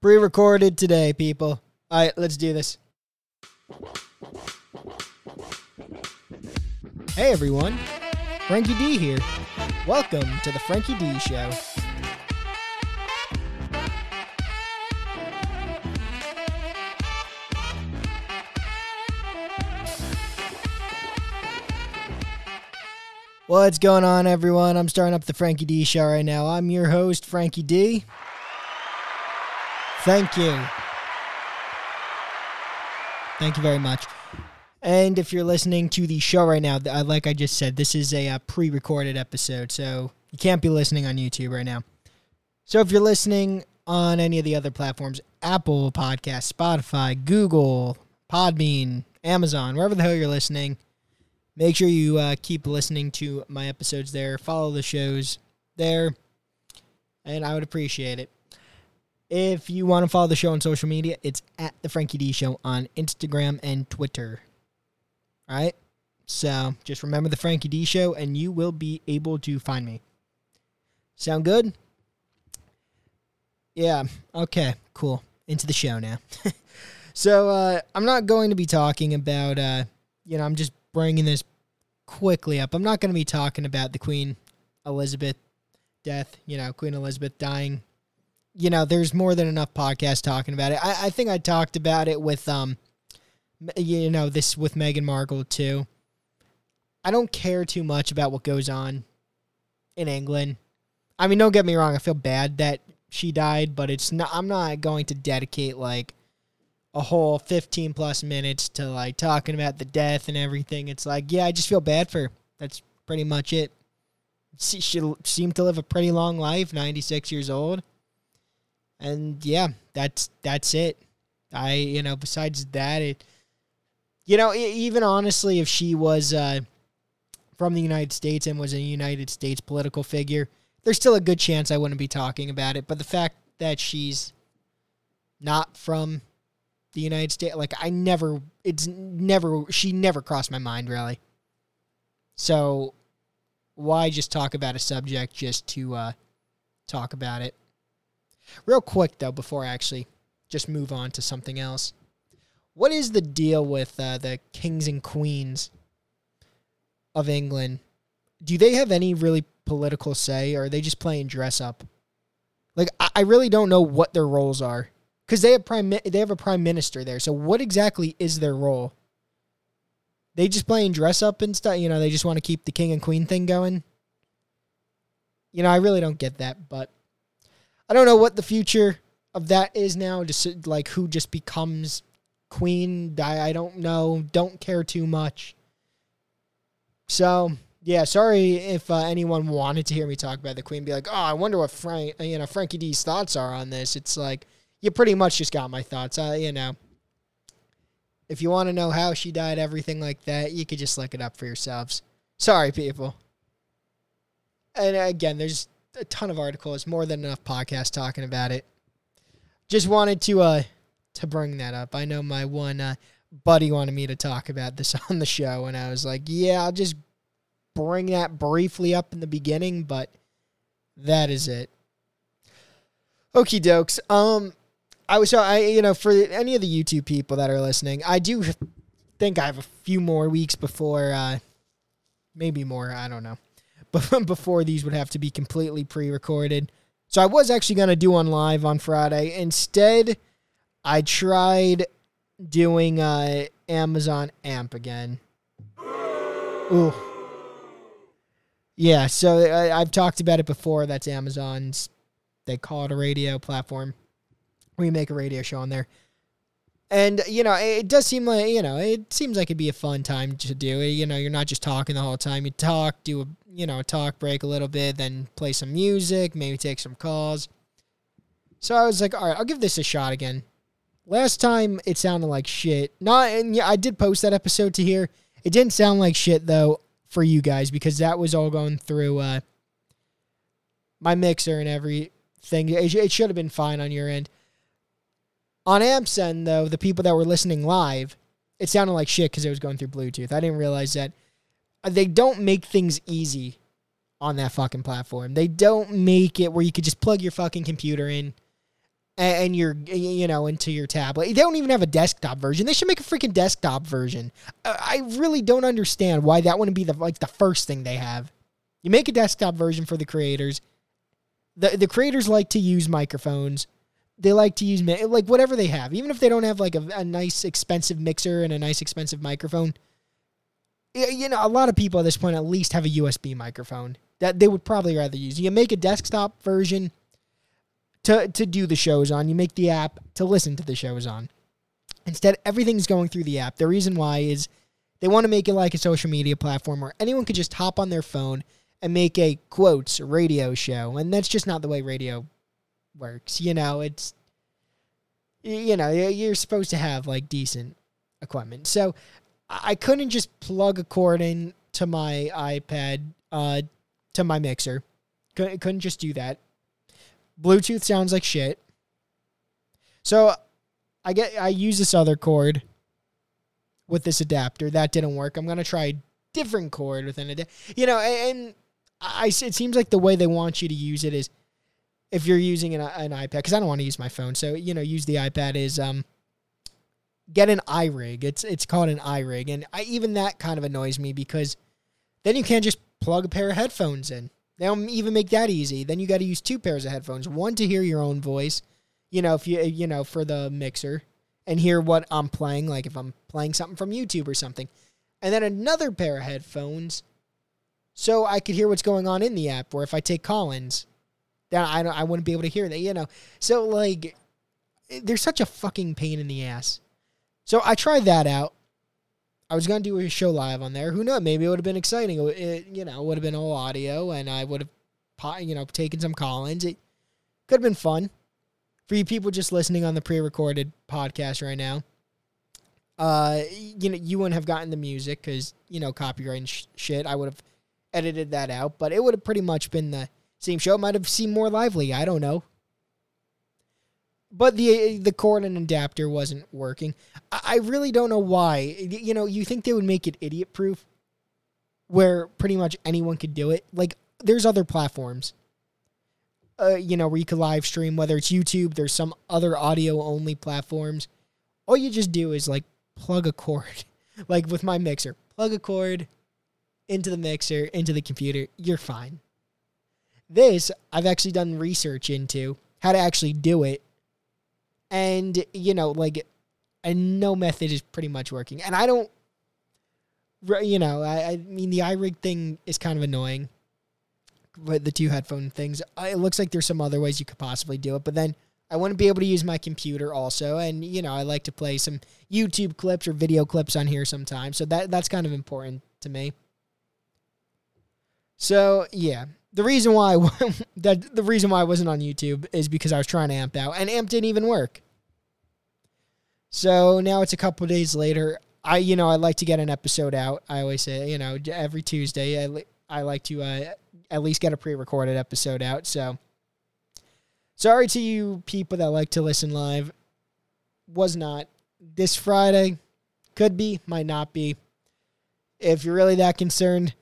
Pre recorded today, people. All right, let's do this. Hey, everyone. Frankie D here. Welcome to the Frankie D Show. What's going on, everyone? I'm starting up the Frankie D Show right now. I'm your host, Frankie D. Thank you. Thank you very much. And if you're listening to the show right now, like I just said, this is a, uh pre recorded episode, so you can't be listening on YouTube right now. So if you're listening on any of the other platforms Apple Podcast, Spotify, Google, Podbean, Amazon, wherever the hell you're listening, make sure you uh, keep listening to my episodes there. Follow the shows there, and I would appreciate it. If you want to follow the show on social media, it's at the Frankie D Show on Instagram and Twitter. All right. So just remember the Frankie D Show, and you will be able to find me. Sound good? Yeah. Okay. Cool. Into the show now. so uh, I'm not going to be talking about. Uh, you know, I'm just bringing this quickly up. I'm not going to be talking about the Queen Elizabeth death. You know, Queen Elizabeth dying you know, there's more than enough podcasts talking about it. I, I think I talked about it with, um, you know, this with Meghan Markle too. I don't care too much about what goes on in England. I mean, don't get me wrong. I feel bad that she died, but it's not. I'm not going to dedicate like a whole 15 plus minutes to like talking about the death and everything. It's like, yeah, I just feel bad for her. That's pretty much it. She, she seemed to live a pretty long life, 96 years old and yeah, that's that's it. I you know besides that it you know even honestly if she was uh, from the United States and was a United States political figure, there's still a good chance I wouldn't be talking about it. But the fact that she's not from the United States, like I never, it's never, she never crossed my mind really. So why just talk about a subject just to uh, talk about it? Real quick though, before I actually just move on to something else, what is the deal with uh, the kings and queens of England? Do they have any really political say, or are they just playing dress up? Like I, I really don't know what their roles are because they have prime they have a prime minister there. So what exactly is their role? They just playing dress up and stuff. You know, they just want to keep the king and queen thing going. You know, I really don't get that, but I don't know what the future of that is now. Just like who just becomes queen. I, I don't know. Don't care too much. So yeah, sorry if uh, anyone wanted to hear me talk about the queen. Be like, oh, I wonder what Frank, you know, Frankie D's thoughts are on this. It's like you pretty much just got my thoughts. Uh, you know, if you want to know how she died, everything like that, you could just look it up for yourselves. Sorry, people. And again, there's a ton of articles, more than enough podcasts talking about it. Just wanted to uh to bring that up. I know my one uh, buddy wanted me to talk about this on the show, and I was like, yeah, I'll just bring that briefly up in the beginning, but that is it. Okie dokes. Um, I was so I you know for any of the YouTube people that are listening, I do think I have a few more weeks before, uh, maybe more. I don't know before these would have to be completely pre-recorded. So I was actually going to do one live on Friday. Instead, I tried doing uh, Amazon AMP again. Ooh. Yeah, so I, I've talked about it before. That's Amazon's. They call it a radio platform. We make a radio show on there. And you know, it does seem like you know, it seems like it'd be a fun time to do it. You know, you're not just talking the whole time. You talk, do a you know a talk break a little bit, then play some music, maybe take some calls. So I was like, all right, I'll give this a shot again. Last time it sounded like shit. Not, and yeah, I did post that episode to here. It didn't sound like shit though for you guys because that was all going through uh, my mixer and everything. It, it should have been fine on your end. On Ampsen, though, the people that were listening live, it sounded like shit because it was going through Bluetooth. I didn't realize that uh, they don't make things easy on that fucking platform. They don't make it where you could just plug your fucking computer in and you're you know into your tablet. They don't even have a desktop version. They should make a freaking desktop version. I really don't understand why that wouldn't be the like the first thing they have. You make a desktop version for the creators. The the creators like to use microphones. They like to use like whatever they have, even if they don't have like a, a nice expensive mixer and a nice expensive microphone. You know, a lot of people at this point at least have a USB microphone that they would probably rather use. You make a desktop version to to do the shows on. You make the app to listen to the shows on. Instead, everything's going through the app. The reason why is they want to make it like a social media platform where anyone could just hop on their phone and make a quotes radio show, and that's just not the way radio works. You know, it's you know you're supposed to have like decent equipment. So I couldn't just plug a cord in to my iPad uh, to my mixer. Couldn't just do that. Bluetooth sounds like shit. So I get I use this other cord with this adapter. That didn't work. I'm gonna try a different cord with an adapter. You know, and I it seems like the way they want you to use it is if you're using an, an iPad because I don't want to use my phone. So you know, use the iPad is um get an iRig. It's it's called an iRig, and I, even that kind of annoys me because then you can't just plug a pair of headphones in. They don't even make that easy. Then you got to use two pairs of headphones. One to hear your own voice, you know, if you you know for the mixer and hear what I'm playing, like if I'm playing something from YouTube or something, and then another pair of headphones so I could hear what's going on in the app. Or if I take Collins, then I don't, I wouldn't be able to hear that. You know, so like, there's such a fucking pain in the ass. So I tried that out. I was gonna do a show live on there. Who knows? Maybe it would have been exciting. It, you know, would have been all audio, and I would have, you know, taken some Collins. It could have been fun for you people just listening on the pre-recorded podcast right now. Uh, you know, you wouldn't have gotten the music because you know copyright and sh- shit. I would have edited that out, but it would have pretty much been the same show. Might have seemed more lively. I don't know but the the cord and adapter wasn't working. I really don't know why. You know, you think they would make it idiot proof, where pretty much anyone could do it. Like, there's other platforms. Uh, you know, where you could live stream, whether it's YouTube, there's some other audio only platforms. All you just do is like plug a cord, like with my mixer, plug a cord into the mixer, into the computer. You're fine. This, I've actually done research into how to actually do it. And you know like and no method is pretty much working. And i don't you know i, I mean the irig thing is kind of annoying but the two headphone things. Uh, it looks like there's some other ways you could possibly do it but then i wouldn't be able to use my computer also. And you know i like to play some youtube clips or video clips on here sometimes. So that that's kind of important to me. So yeah the reason why that the reason why I wasn't on YouTube is because I was trying to amp out, and amp didn't even work. So now it's a couple days later. I you know I like to get an episode out. I always say you know every Tuesday I I like to uh, at least get a pre-recorded episode out. So sorry to you people that like to listen live. Was not this Friday. Could be, might not be. If you're really that concerned,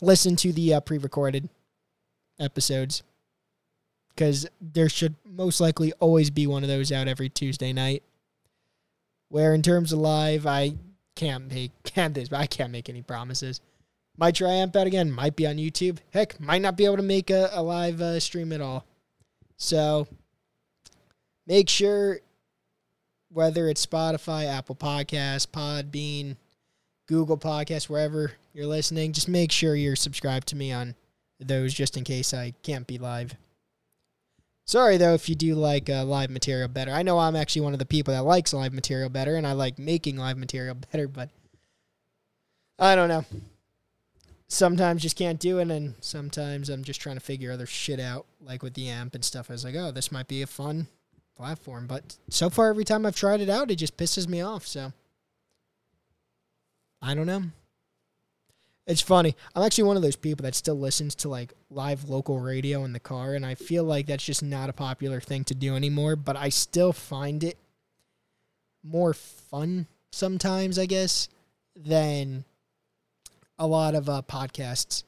listen to the uh, pre-recorded episodes because there should most likely always be one of those out every Tuesday night. Where in terms of live, I can't make can't this, I can't make any promises. Might try amp out again. Might be on YouTube. Heck, might not be able to make a, a live uh, stream at all. So make sure whether it's Spotify, Apple Podcasts, Podbean, Google Podcasts, wherever you're listening, just make sure you're subscribed to me on those just in case I can't be live. Sorry though if you do like uh, live material better. I know I'm actually one of the people that likes live material better, and I like making live material better, but I don't know. Sometimes just can't do it, and sometimes I'm just trying to figure other shit out, like with the amp and stuff. I was like, oh, this might be a fun platform, but so far every time I've tried it out, it just pisses me off. So I don't know. It's funny. I'm actually one of those people that still listens to like live local radio in the car, and I feel like that's just not a popular thing to do anymore. But I still find it more fun sometimes, I guess, than a lot of uh, podcasts.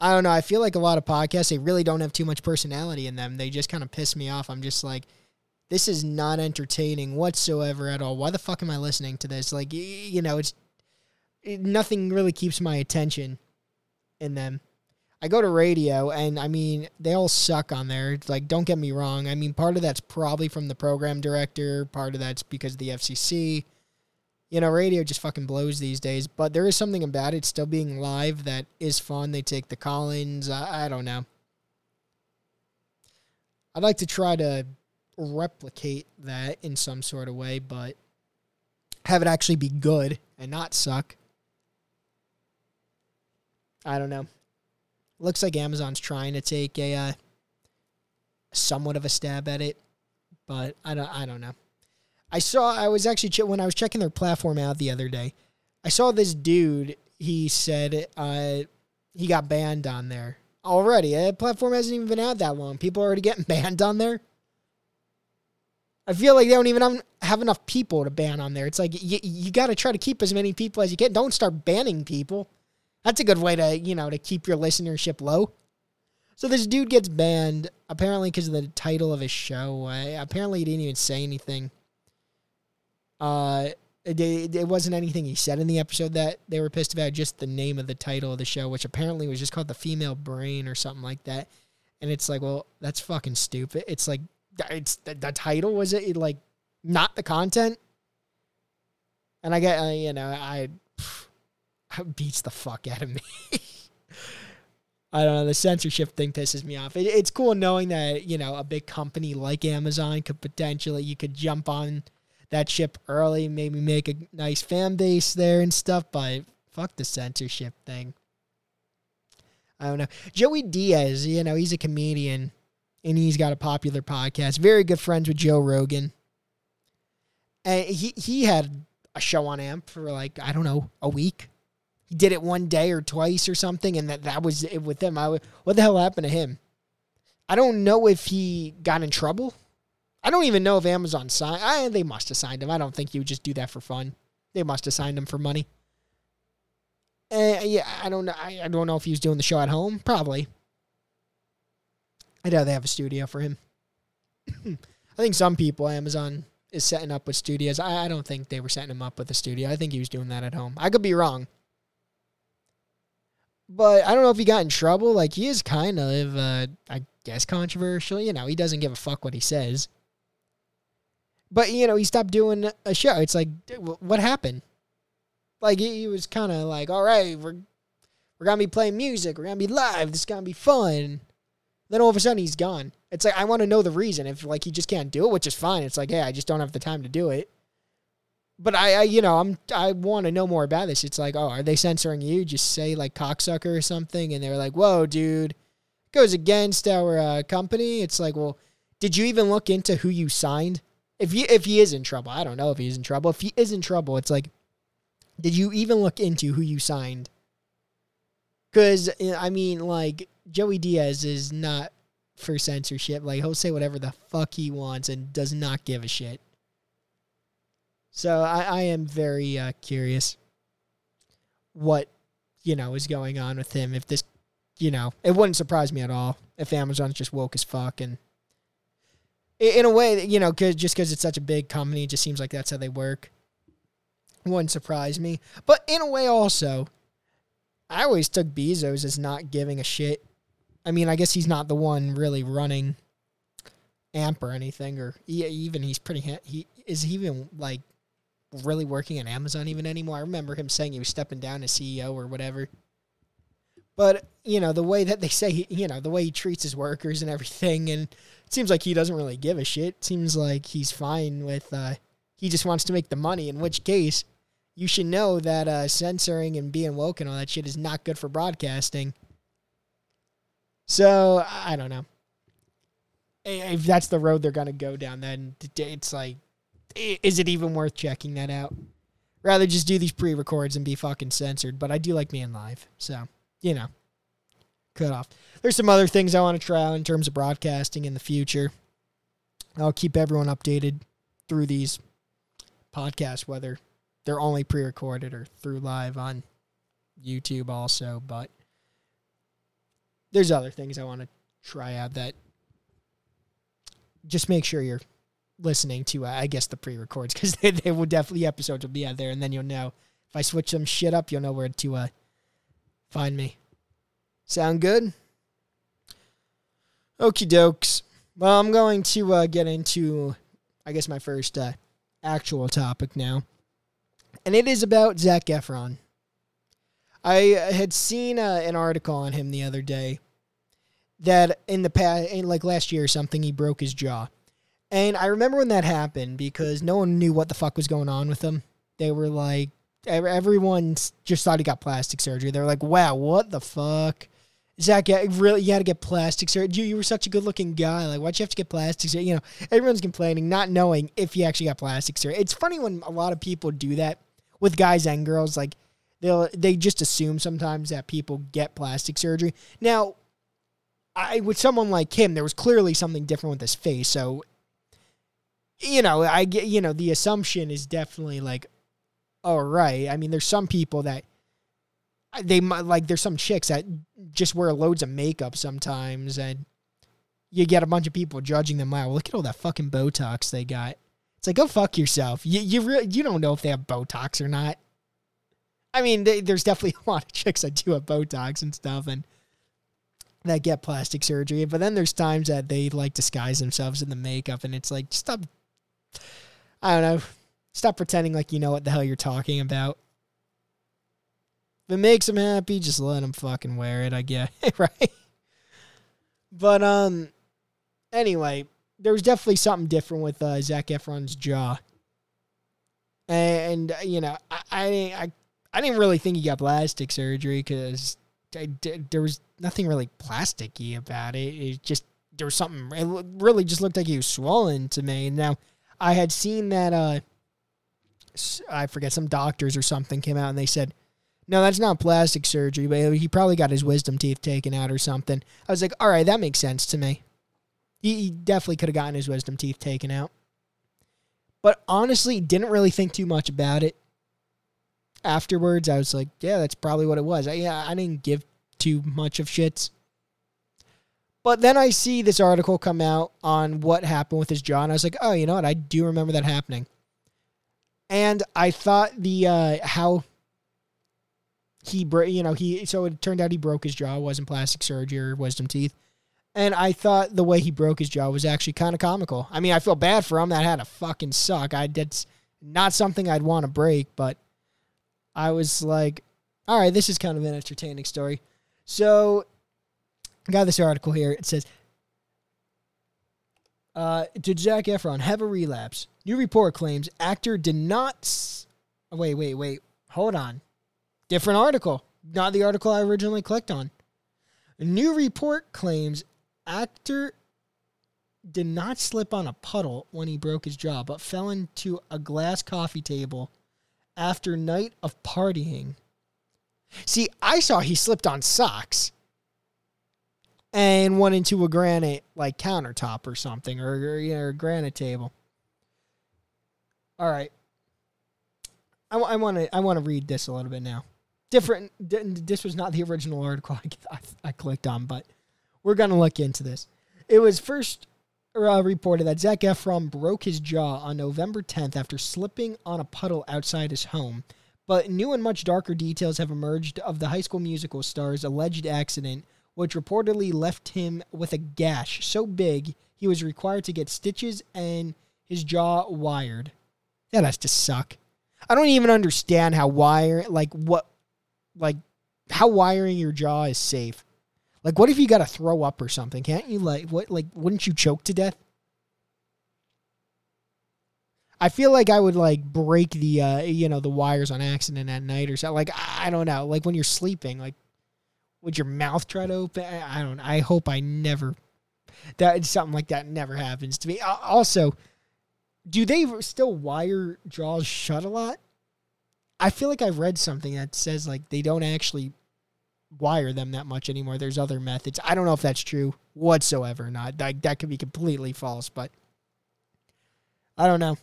I don't know. I feel like a lot of podcasts they really don't have too much personality in them. They just kind of piss me off. I'm just like, this is not entertaining whatsoever at all. Why the fuck am I listening to this? Like, you know, it's it, nothing really keeps my attention in them. I go to radio and I mean they all suck on there. Like don't get me wrong. I mean part of that's probably from the program director, part of that's because of the FCC. You know, radio just fucking blows these days, but there is something about it still being live that is fun. They take the Collins. I, I don't know. I'd like to try to replicate that in some sort of way, but have it actually be good and not suck. I don't know. Looks like Amazon's trying to take a uh, somewhat of a stab at it, but I don't. I don't know. I saw. I was actually ch- when I was checking their platform out the other day. I saw this dude. He said uh, he got banned on there already. The platform hasn't even been out that long. People are already getting banned on there. I feel like they don't even have enough people to ban on there. It's like you, you got to try to keep as many people as you can. Don't start banning people. That's a good way to, you know, to keep your listenership low. So this dude gets banned apparently because of the title of his show. Apparently he didn't even say anything. Uh, it, it wasn't anything he said in the episode that they were pissed about. Just the name of the title of the show, which apparently was just called "The Female Brain" or something like that. And it's like, well, that's fucking stupid. It's like, it's the, the title was it like not the content. And I get, uh, you know, I. beats the fuck out of me. I don't know. The censorship thing pisses me off. It, it's cool knowing that you know a big company like Amazon could potentially you could jump on that ship early, maybe make a nice fan base there and stuff. But fuck the censorship thing. I don't know. Joey Diaz, you know, he's a comedian and he's got a popular podcast. Very good friends with Joe Rogan. And he he had a show on AMP for like I don't know a week he did it one day or twice or something, and that that was it with him. I what the hell happened to him? I don't know if he got in trouble. I don't even know if Amazon signed. I, they must have signed him. I don't think he would just do that for fun. They must have signed him for money. Uh, yeah, I don't know. I, I don't know if he was doing the show at home. Probably. I doubt they have a studio for him. I think some people Amazon is setting up with studios. I, I don't think they were setting him up with a studio. I think he was doing that at home. I could be wrong. But I don't know if he got in trouble. Like he is kind of, uh, I guess, controversial. You know, he doesn't give a fuck what he says. But you know, he stopped doing a show. It's like, what happened? Like he was kind of like, all right, we're we're gonna be playing music. We're gonna be live. This is gonna be fun. Then all of a sudden he's gone. It's like I want to know the reason. If like he just can't do it, which is fine. It's like, hey, I just don't have the time to do it but I, I, you know, I'm I want to know more about this. It's like, oh, are they censoring you? Just say like cocksucker or something, and they're like, whoa, dude, goes against our uh, company. It's like, well, did you even look into who you signed? If you if he is in trouble, I don't know if he's in trouble. If he is in trouble, it's like, did you even look into who you signed? Because I mean, like Joey Diaz is not for censorship. Like he'll say whatever the fuck he wants and does not give a shit. So I, I am very uh, curious what you know is going on with him. If this, you know, it wouldn't surprise me at all if Amazon's just woke as fuck and. In a way, you know, cause, just because it's such a big company, it just seems like that's how they work. Wouldn't surprise me. But in a way, also, I always took Bezos as not giving a shit. I mean, I guess he's not the one really running AMP or anything, or even he's pretty. He is he even like really working at Amazon even anymore. I remember him saying he was stepping down as CEO or whatever. But, you know, the way that they say, he, you know, the way he treats his workers and everything, and it seems like he doesn't really give a shit. It seems like he's fine with, uh, he just wants to make the money, in which case, you should know that uh, censoring and being woke and all that shit is not good for broadcasting. So, I don't know. If that's the road they're going to go down, then it's like, is it even worth checking that out? Rather just do these pre-records and be fucking censored. But I do like being live, so you know, cut off. There's some other things I want to try out in terms of broadcasting in the future. I'll keep everyone updated through these podcasts, whether they're only pre-recorded or through live on YouTube also. But there's other things I want to try out that just make sure you're listening to, uh, I guess, the pre records because they, they will definitely, episodes will be out there and then you'll know. If I switch some shit up, you'll know where to uh, find me. Sound good? Okie dokes. Well, I'm going to uh, get into, I guess, my first uh, actual topic now. And it is about Zac Efron. I had seen uh, an article on him the other day that in the past, like last year or something, he broke his jaw. And I remember when that happened because no one knew what the fuck was going on with him. They were like, everyone just thought he got plastic surgery. They were like, wow, what the fuck? Zac, really, you had to get plastic surgery. You, you were such a good looking guy. Like, why'd you have to get plastic surgery? You know, everyone's complaining, not knowing if you actually got plastic surgery. It's funny when a lot of people do that with guys and girls. Like, they'll they just assume sometimes that people get plastic surgery. Now, I with someone like him, there was clearly something different with his face. So, you know, I get you know the assumption is definitely like, all oh, right. I mean, there's some people that they might like there's some chicks that just wear loads of makeup sometimes and you get a bunch of people judging them wow look at all that fucking botox they got. It's like go fuck yourself. You you re- you don't know if they have botox or not. I mean they, there's definitely a lot of chicks that do have botox and stuff and that get plastic surgery but then there's times that they like disguise themselves in the makeup and it's like stop i don't know stop pretending like you know what the hell you're talking about if it makes him happy, just let him fucking wear it, I guess, right? But um anyway, there was definitely something different with uh, Zac Efron's jaw. And, you know, I, I I I didn't really think he got plastic surgery cuz there was nothing really plasticky about it. It just there was something it really just looked like he was swollen to me. Now, I had seen that uh I forget some doctors or something came out and they said no, that's not plastic surgery, but he probably got his wisdom teeth taken out or something. I was like, all right, that makes sense to me. He, definitely could have gotten his wisdom teeth taken out. But honestly, didn't really think too much about it. Afterwards, I was like, yeah, that's probably what it was. I, yeah, I didn't give too much of shits. But then I see this article come out on what happened with his jaw, and I was like, oh, you know what? I do remember that happening. And I thought the uh, how he broke, you know he so it turned out he broke his jaw it wasn't plastic surgery or wisdom teeth. And i thought the way he broke his jaw was actually kind of comical. I mean i feel bad for him. That had to fucking suck. I that's not something i'd want to break but i was like all right this is kind of an entertaining story. So got this article here it says uh, did Zac Efron have a relapse? New report claims actor did not. S- wait, wait, wait. Hold on. Different article, not the article I originally clicked on. New report claims actor did not slip on a puddle when he broke his jaw, but fell into a glass coffee table after night of partying. See, I saw he slipped on socks and went into a granite like countertop or something, or, or you know, a granite table. All right, I want to I want to read this a little bit now different. This was not the original article I, I clicked on, but we're to look into this. It was first uh, reported that Zac Efron broke his jaw on November 10th after slipping on a puddle outside his home. But new and much darker details have emerged of the high school musical star's alleged accident, which reportedly left him with a gash so big he was required to get stitches and his jaw wired. That has to suck. I don't even understand how wire, like what like how wiring your jaw is safe. Like, what if you got to throw up or something? Can't you like what? Like, wouldn't you choke to death? I feel like I would like break the uh, you know the wires on accident at night or something. Like I don't know. Like when you're sleeping, like would your mouth try to open? I don't. I hope I never that something like that never happens to me. Also, do they still wire jaws shut a lot? I feel like I've read something that says like they don't actually wire them that much anymore. There's other methods. I don't know if that's true whatsoever. or Not that that could be completely false, but I don't know.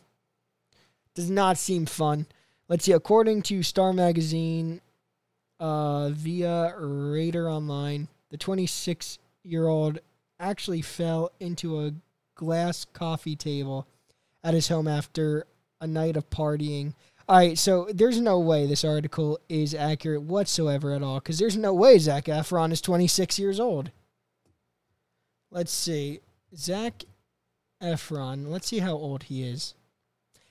Does not seem fun. Let's see. According to Star Magazine, uh, via Radar Online, The 26 year old actually fell into a glass coffee table at his home after a night of partying. All right, so there's no way this article is accurate whatsoever at all because there's no way Zac Efron is 26 years old. Let's see. Zac Efron, let's see how old he is.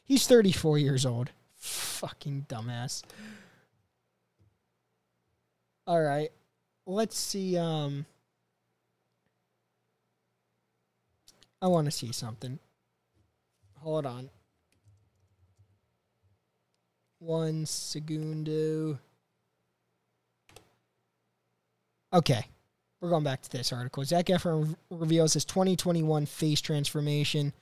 He's 34 years old. Fucking dumbass. All right. Let's see um I want to see something. Hold on. One segundo. Okay. We're going back to this article. Zac Efron reveals his 2021 face transformation.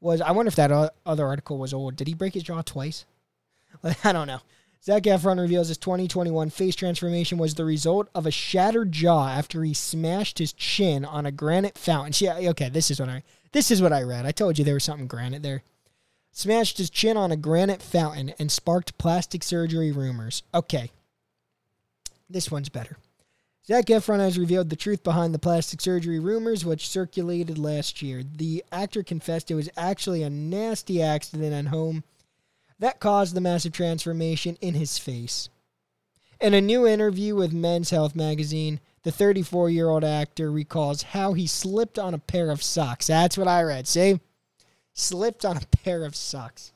Was I wonder if that other article was old? Did he break his jaw twice? I don't know. Zac Efron reveals his 2021 face transformation was the result of a shattered jaw after he smashed his chin on a granite fountain. Yeah, okay, this is what I this is what I read. I told you there was something granite there. Smashed his chin on a granite fountain and sparked plastic surgery rumors. Okay. This one's better. Zac Efron has revealed the truth behind the plastic surgery rumors, which circulated last year. The actor confessed it was actually a nasty accident at home that caused the massive transformation in his face. In a new interview with Men's Health magazine, the 34 year old actor recalls how he slipped on a pair of socks. That's what I read. See? Slipped on a pair of socks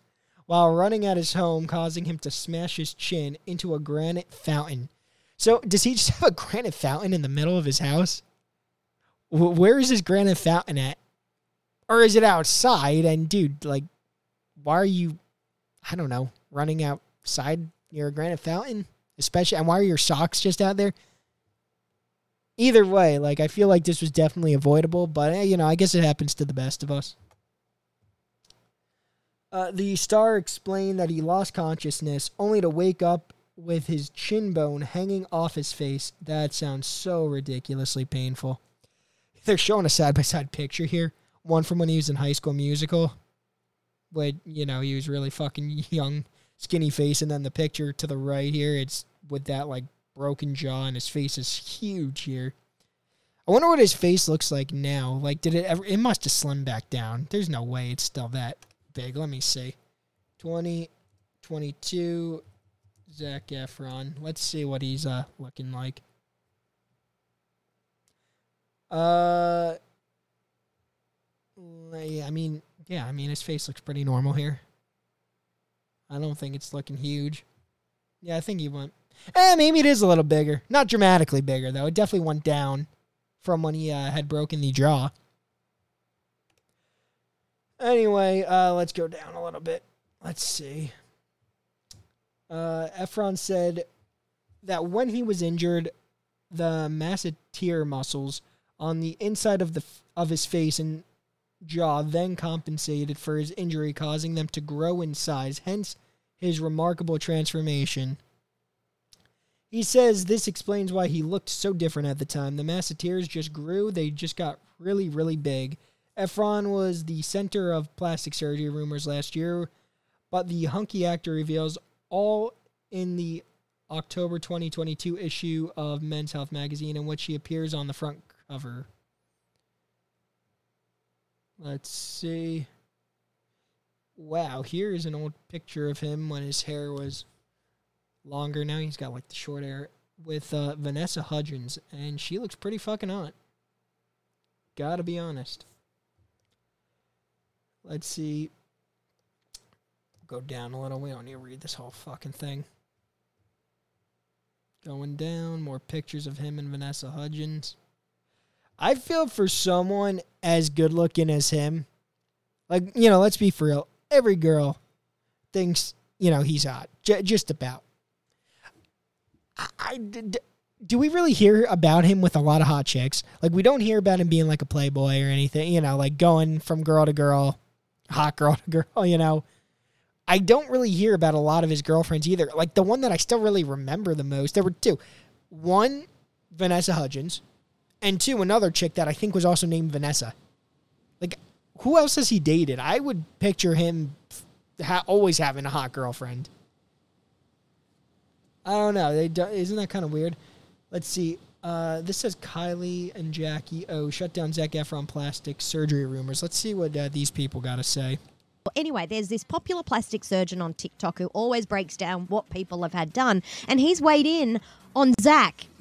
while running at his home, causing him to smash his chin into a granite fountain so does he just have a granite fountain in the middle of his house? Where is his granite fountain at? Or is it outside? And dude, like, why are you, I don't know, running outside near a granite fountain? Especially, and why are your socks just out there? Either way, like, I feel like this was definitely avoidable, but, eh, you know, I guess it happens to the best of us. Uh, the star explained that he lost consciousness only to wake up with his chin bone hanging off his face. That sounds so ridiculously painful. They're showing a side by side picture here. One from when he was in high school musical. When, you know, he was really fucking young, skinny face, and then the picture to the right here, it's with that like broken jaw and his face is huge here. I wonder what his face looks like now. Like, did it ever? It must have slimmed back down. There's no way it's still that big. Let me see. 20, 22, Zac Efron. Let's see what he's uh looking like. Uh, I mean, yeah, I mean his face looks pretty normal here. I don't think it's looking huge. Yeah, I think he went. Eh, maybe it is a little bigger. Not dramatically bigger though. It definitely went down from when he uh, had broken the jaw. Anyway, uh, let's go down a little bit. Let's see uh, Efron said that when he was injured, the masseter muscles on the inside of the of his face and jaw then compensated for his injury, causing them to grow in size. Hence, his remarkable transformation. He says this explains why he looked so different at the time. The masseters just grew; they just got really, really big. Efron was the center of plastic surgery rumors last year, but the hunky actor reveals all in the October 2022 issue of Men's Health magazine, in which he appears on the front cover. Let's see. Wow, here's an old picture of him when his hair was longer. Now he's got like the short hair with uh, Vanessa Hudgens, and she looks pretty fucking hot. Gotta be honest. Let's see go down a little. We don't need to read this whole fucking thing. Going down, more pictures of him and Vanessa Hudgens. I feel for someone as good looking as him, like, you know, let's be for real. Every girl thinks, you know, he's hot. J- just about. I, I, do we really hear about him with a lot of hot chicks? Like, we don't hear about him being like a playboy or anything, you know, like going from girl to girl, hot girl to girl, you know. I don't really hear about a lot of his girlfriends either. Like the one that I still really remember the most, there were two. One, Vanessa Hudgens, and two, another chick that I think was also named Vanessa. Like, who else has he dated? I would picture him ha- always having a hot girlfriend. I don't know. They do- isn't that kind of weird? Let's see. Uh, this says Kylie and Jackie O shut down Zac Efron plastic surgery rumors. Let's see what uh, these people got to say. Anyway, there's this popular plastic surgeon on TikTok who always breaks down what people have had done, and he's weighed in on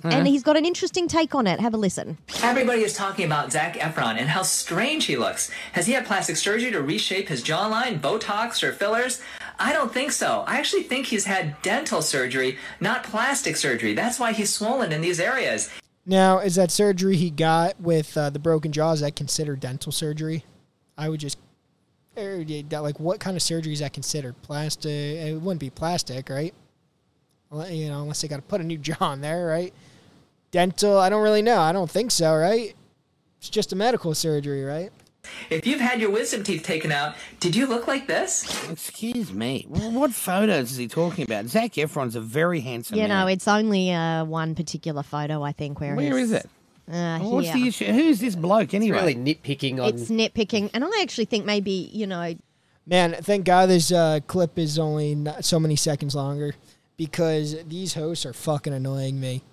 Zac, and he's got an interesting take on it. Have a listen. Everybody is talking about Zac Efron and how strange he looks. Has he had plastic surgery to reshape his jawline, Botox, or fillers? I don't think so. I actually think he's had dental surgery, not plastic surgery. That's why he's swollen in these areas. Now, is that surgery he got with uh, the broken jaw, is that considered dental surgery? I would just, er, like, what kind of surgery is that considered? Plastic? It wouldn't be plastic, right? Well, You know, unless they got to put a new jaw in there, right? Dental, I don't really know. I don't think so, right? It's just a medical surgery, right? If you've had your wisdom teeth taken out, did you look like this? Excuse me. What photos is he talking about? Zac Efron's a very handsome You man. know, it's only uh, one particular photo, I think, where Where he's, is it? Uh, What's here. the issue? Who's this bloke anyway? Really nitpicking on. It's nitpicking, and I actually think maybe you know Man, thank God this uh, clip is only not so many seconds longer because these hosts are fucking annoying me.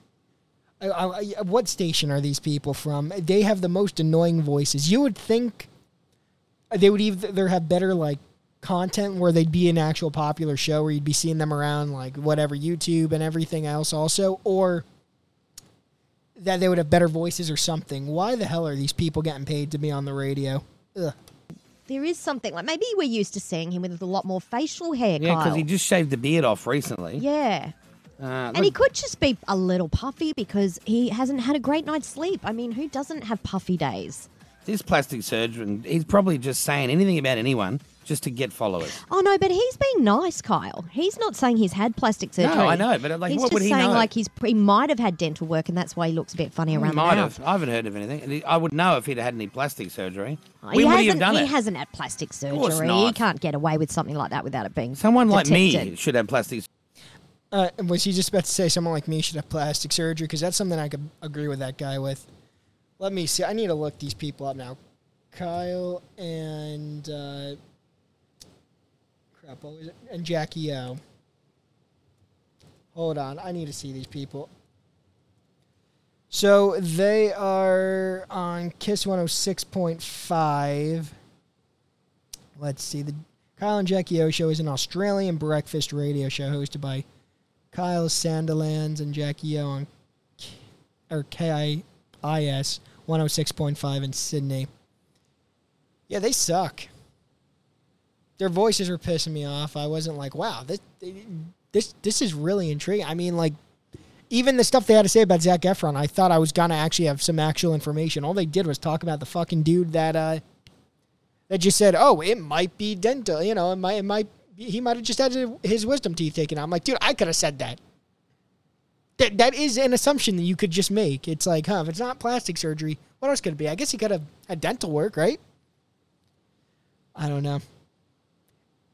I, I, I- what station are these people from? They have the most annoying voices. You would think they would either have better like content where they'd be an actual popular show where you'd be seeing them around like whatever YouTube and everything else also, or that they would have better voices or something. Why the hell are these people getting paid to be on the radio? Ugh. there is something like maybe we're used to seeing him with a lot more facial hair. yeah, because he just shaved the beard off recently. yeah. Uh, And he could just be a little puffy because he hasn't had a great night's sleep. I mean, who doesn't have puffy days? this plastic surgeon, he's probably just saying anything about anyone just to get followers. Oh no, but he's being nice, Kyle. He's not saying he's had plastic surgery. No, I know, but like, he's what just would he saying know? like he's he might have had dental work, and that's why he looks a bit funny He around might the mouth. have. I haven't heard of anything. I would know if he'd had any plastic surgery. he would he hasn't. have done he it? hasn't had plastic course surgery. not. He can't get away with something like that without it being Someone like me should have plastic. Uh, was he just about to say someone like me should have plastic surgery? Because that's something I could agree with that guy with. Let me see. I need to look these people up now. Kyle and uh, crap, what was it? And Jackie O. Hold on, I need to see these people. So they are on Kiss 106.5. Let's see. The Kyle and Jackie O show is an Australian breakfast radio show hosted by Kyle Sandilands and Jackie O on K- or KIIS 106.5 in Sydney. Yeah, they suck. Their voices were pissing me off. I wasn't like, wow, this this this is really intriguing. I mean, like even the stuff they had to say about Zac Efron, I thought I was gonna actually have some actual information. All they did was talk about the fucking dude that uh that just said, "Oh, it might be dental." You know, it might, it might, he might have just had his wisdom teeth taken out. I'm like, dude, I could have said that. That that is an assumption that you could just make. It's like, huh? If it's not plastic surgery, what else could it be? I guess he could have had dental work, right? I don't know.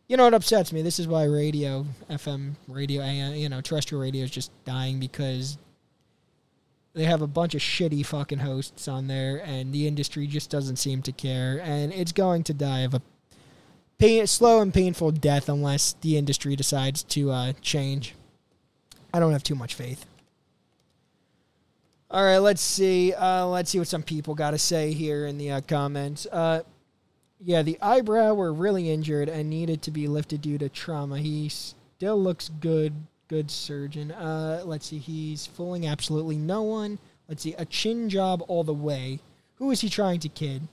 You know what upsets me? This is why radio, FM radio, you know, terrestrial radio is just dying because they have a bunch of shitty fucking hosts on there, and the industry just doesn't seem to care, and it's going to die of a pain, slow and painful death unless the industry decides to uh, change. I don't have too much faith. All right, let's see. Uh, let's see what some people got to say here in the uh, comments. Uh, yeah, the eyebrow were really injured and needed to be lifted due to trauma. He still looks good. Good surgeon. Uh, let's see. He's fooling absolutely no one. Let's see. A chin job all the way. Who is he trying to kid?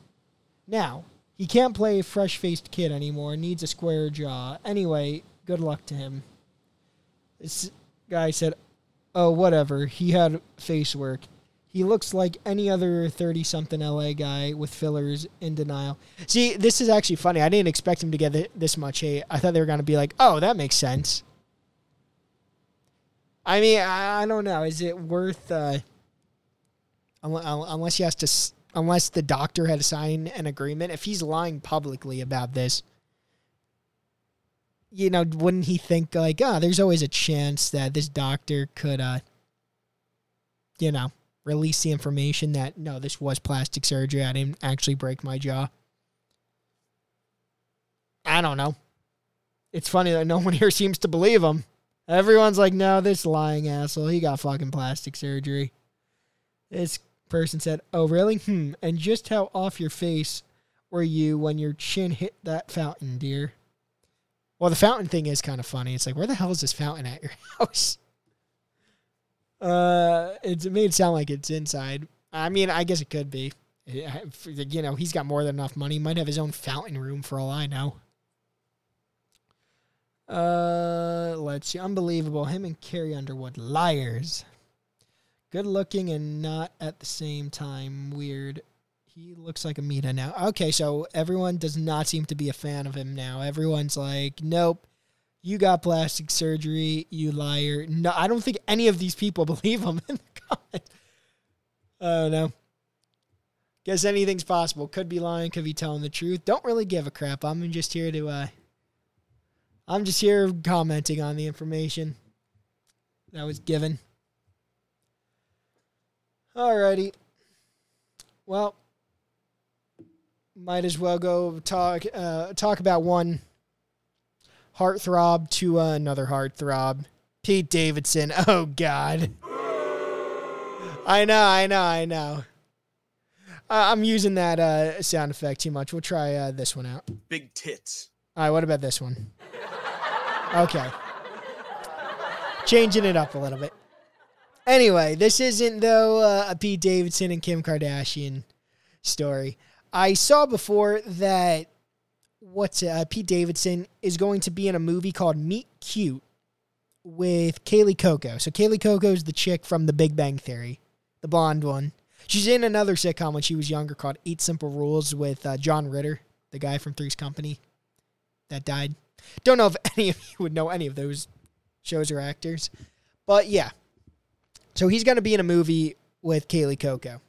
Now, he can't play fresh faced kid anymore. Needs a square jaw. Anyway, good luck to him. This guy said, Oh, whatever. He had face work. He looks like any other 30 something LA guy with fillers in denial. See, this is actually funny. I didn't expect him to get this much hate. I thought they were going to be like, oh, that makes sense. I mean, I, don't know. Is it worth, uh, unless, he has to, unless the doctor had signed an agreement, if he's lying publicly about this, you know, wouldn't he think like, ah, there's always a chance that this doctor could, uh, you know, release the information that no, this was plastic surgery. I didn't actually break my jaw. I don't know. It's funny that no one here seems to believe him. Everyone's like, no, this lying asshole, he got fucking plastic surgery. This person said, "Oh, really? Hmm. And just how off your face were you when your chin hit that fountain, dear?" Well, the fountain thing is kind of funny. It's like, where the hell is this fountain at your house? Uh, it's, it made it sound like it's inside. I mean, I guess it could be. You know, he's got more than enough money. He might have his own fountain room for all I know. Uh, let's see. Unbelievable. Him and Carrie Underwood, liars. Good looking and not at the same time weird. He looks like a Mita now. Okay, so everyone does not seem to be a fan of him now. Everyone's like, nope, you got plastic surgery, you liar. No, I don't think any of these people believe him in the comments. Don't know. Guess anything's possible. Could be lying, could be telling the truth. Don't really give a crap. I'm just here to uh I'm just here commenting on the information that was given. Alrighty. Well, might as well go talk uh, talk about one heartthrob to uh, another heartthrob. Pete Davidson. Oh God. I know, I know, I know. I'm using that uh, sound effect too much. We'll try uh, this one out. Big tits. All right, what about this one? Okay. Changing it up a little bit. Anyway, this isn't, though, uh, a Pete Davidson and Kim Kardashian story. I saw before that what's uh, Pete Davidson is going to be in a movie called Meet Cute with Kaley Cuoco. So Kaley Cuoco is the chick from The Big Bang Theory, the blonde one. She's in another sitcom when she was younger called Eight Simple Rules with uh, John Ritter, the guy from Three's Company that died. Don't know if any of you would know any of those shows or actors, but yeah. So he's going to be in a movie with Kaley Cuoco.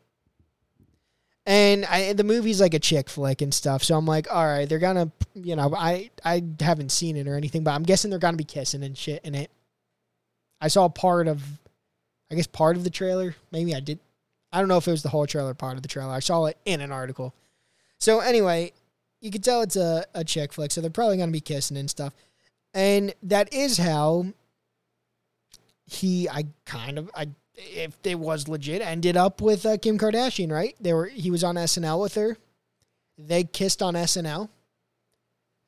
And I, the movie's like a chick flick and stuff. So I'm like, all right, they're gonna, you know, I I haven't seen it or anything, but I'm guessing they're gonna be kissing and shit in it. I saw part of, I guess part of the trailer. Maybe I did. I don't know if it was the whole trailer, part of the trailer. I saw it in an article. So anyway, you can tell it's a, a chick flick, so they're probably gonna be kissing and stuff. And that is how he I kind of I if it was legit ended up with uh, Kim Kardashian, right? They were he was on SNL with her. They kissed on SNL.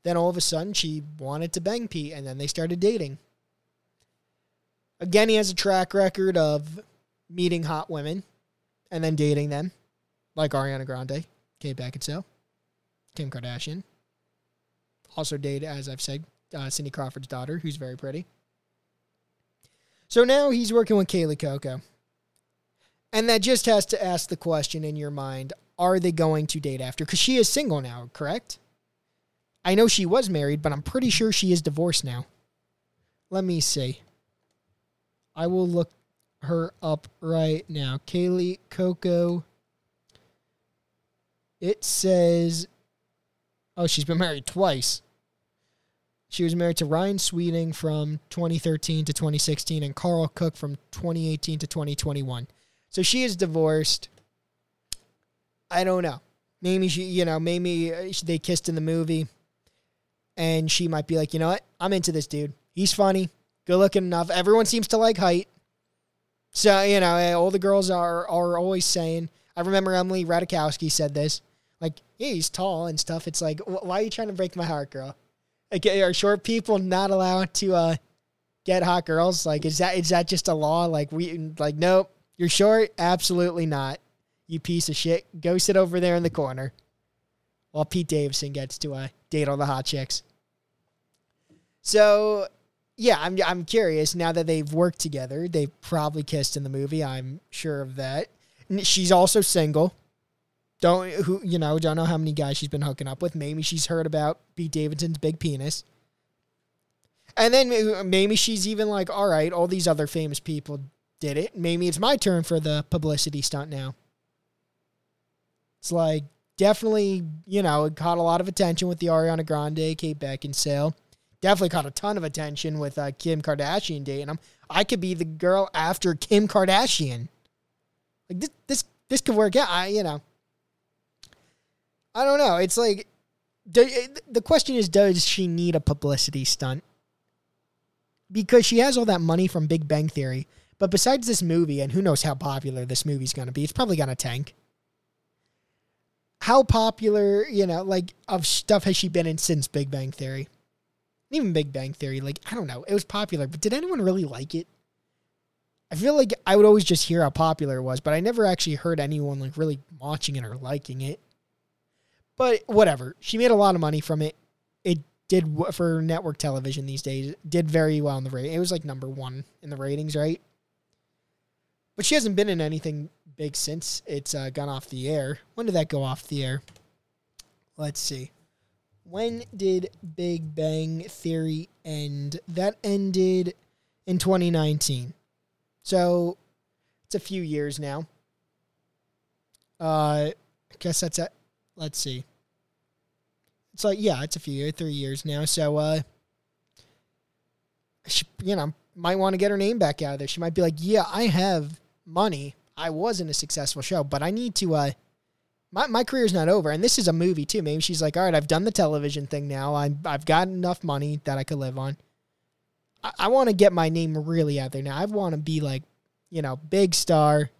Then all of a sudden she wanted to bang Pete and then they started dating. Again, he has a track record of meeting hot women and then dating them, like Ariana Grande, Kate Beckinsale, Kim Kardashian. Also dated, as I've said, uh, Cindy Crawford's daughter, who's very pretty. So now he's working with Kaley Cuoco. And that just has to ask the question in your mind are they going to date after? Because she is single now, correct? I know she was married, but I'm pretty sure she is divorced now. Let me see. I will look her up right now. Kaley Cuoco. It says, oh, she's been married twice. She was married to Ryan Sweeting from 2013 to 2016 and Karl Cook from 2018 to 2021. So she is divorced. I don't know. Maybe she, you know, maybe uh, they kissed in the movie and she might be like, you know what? I'm into this dude. He's funny, good looking enough. Everyone seems to like height. So, you know, eh, all the girls are, are always saying, I remember Emily Ratajkowski said this, like, yeah, he's tall and stuff. It's like, why are you trying to break my heart, girl? Like, are short people not allowed to uh, get hot girls? Like, is that is that just a law? Like, we like, nope, you're short. Absolutely not. You piece of shit. Go sit over there in the corner, while Pete Davidson gets to uh, date all the hot chicks. So, yeah, I'm I'm curious. Now that they've worked together, they've probably kissed in the movie. I'm sure of that. She's also single. Don't who you know don't know how many guys she's been hooking up with. Maybe she's heard about Pete Davidson's big penis. And then maybe she's even like, all right, all these other famous people did it. Maybe it's my turn for the publicity stunt now. It's like definitely, you know, it caught a lot of attention with the Ariana Grande, Kate Beckinsale. Definitely caught a ton of attention with uh, Kim Kardashian dating him. I could be the girl after Kim Kardashian. Like this, this, this could work out. I, you know. I don't know. It's like do, eh, the question is does she need a publicity stunt? Because she has all that money from Big Bang Theory, But besides this movie, and who knows how popular this movie's going to be, it's probably going to tank. How popular, you know, like of stuff has she been in since Big Bang Theory? Even Big Bang Theory, like, I don't know. It was popular, but did anyone really like it? I feel like I would always just hear how popular it was, but I never actually heard anyone like really watching it or liking it. But whatever. She made a lot of money from it. It did for network television these days. Did very well in the rating. It was like number one in the ratings, right? But she hasn't been in anything big since it's uh, gone off the air. When did that go off the air? Let's see. When did Big Bang Theory end? That ended in 2019. So it's a few years now. Uh, I guess that's at, let's see. It's like, yeah, it's a few years, three years now. So, uh, she, you know, might want to get her name back out of there. She might be like, yeah, I have money. I wasn't a successful show, but I need to, uh, my, my career's not over. And this is a movie too. Maybe she's like, all right, I've done the television thing now. I'm, I've got enough money that I could live on. I, I want to get my name really out there now. I want to be like, you know, big star,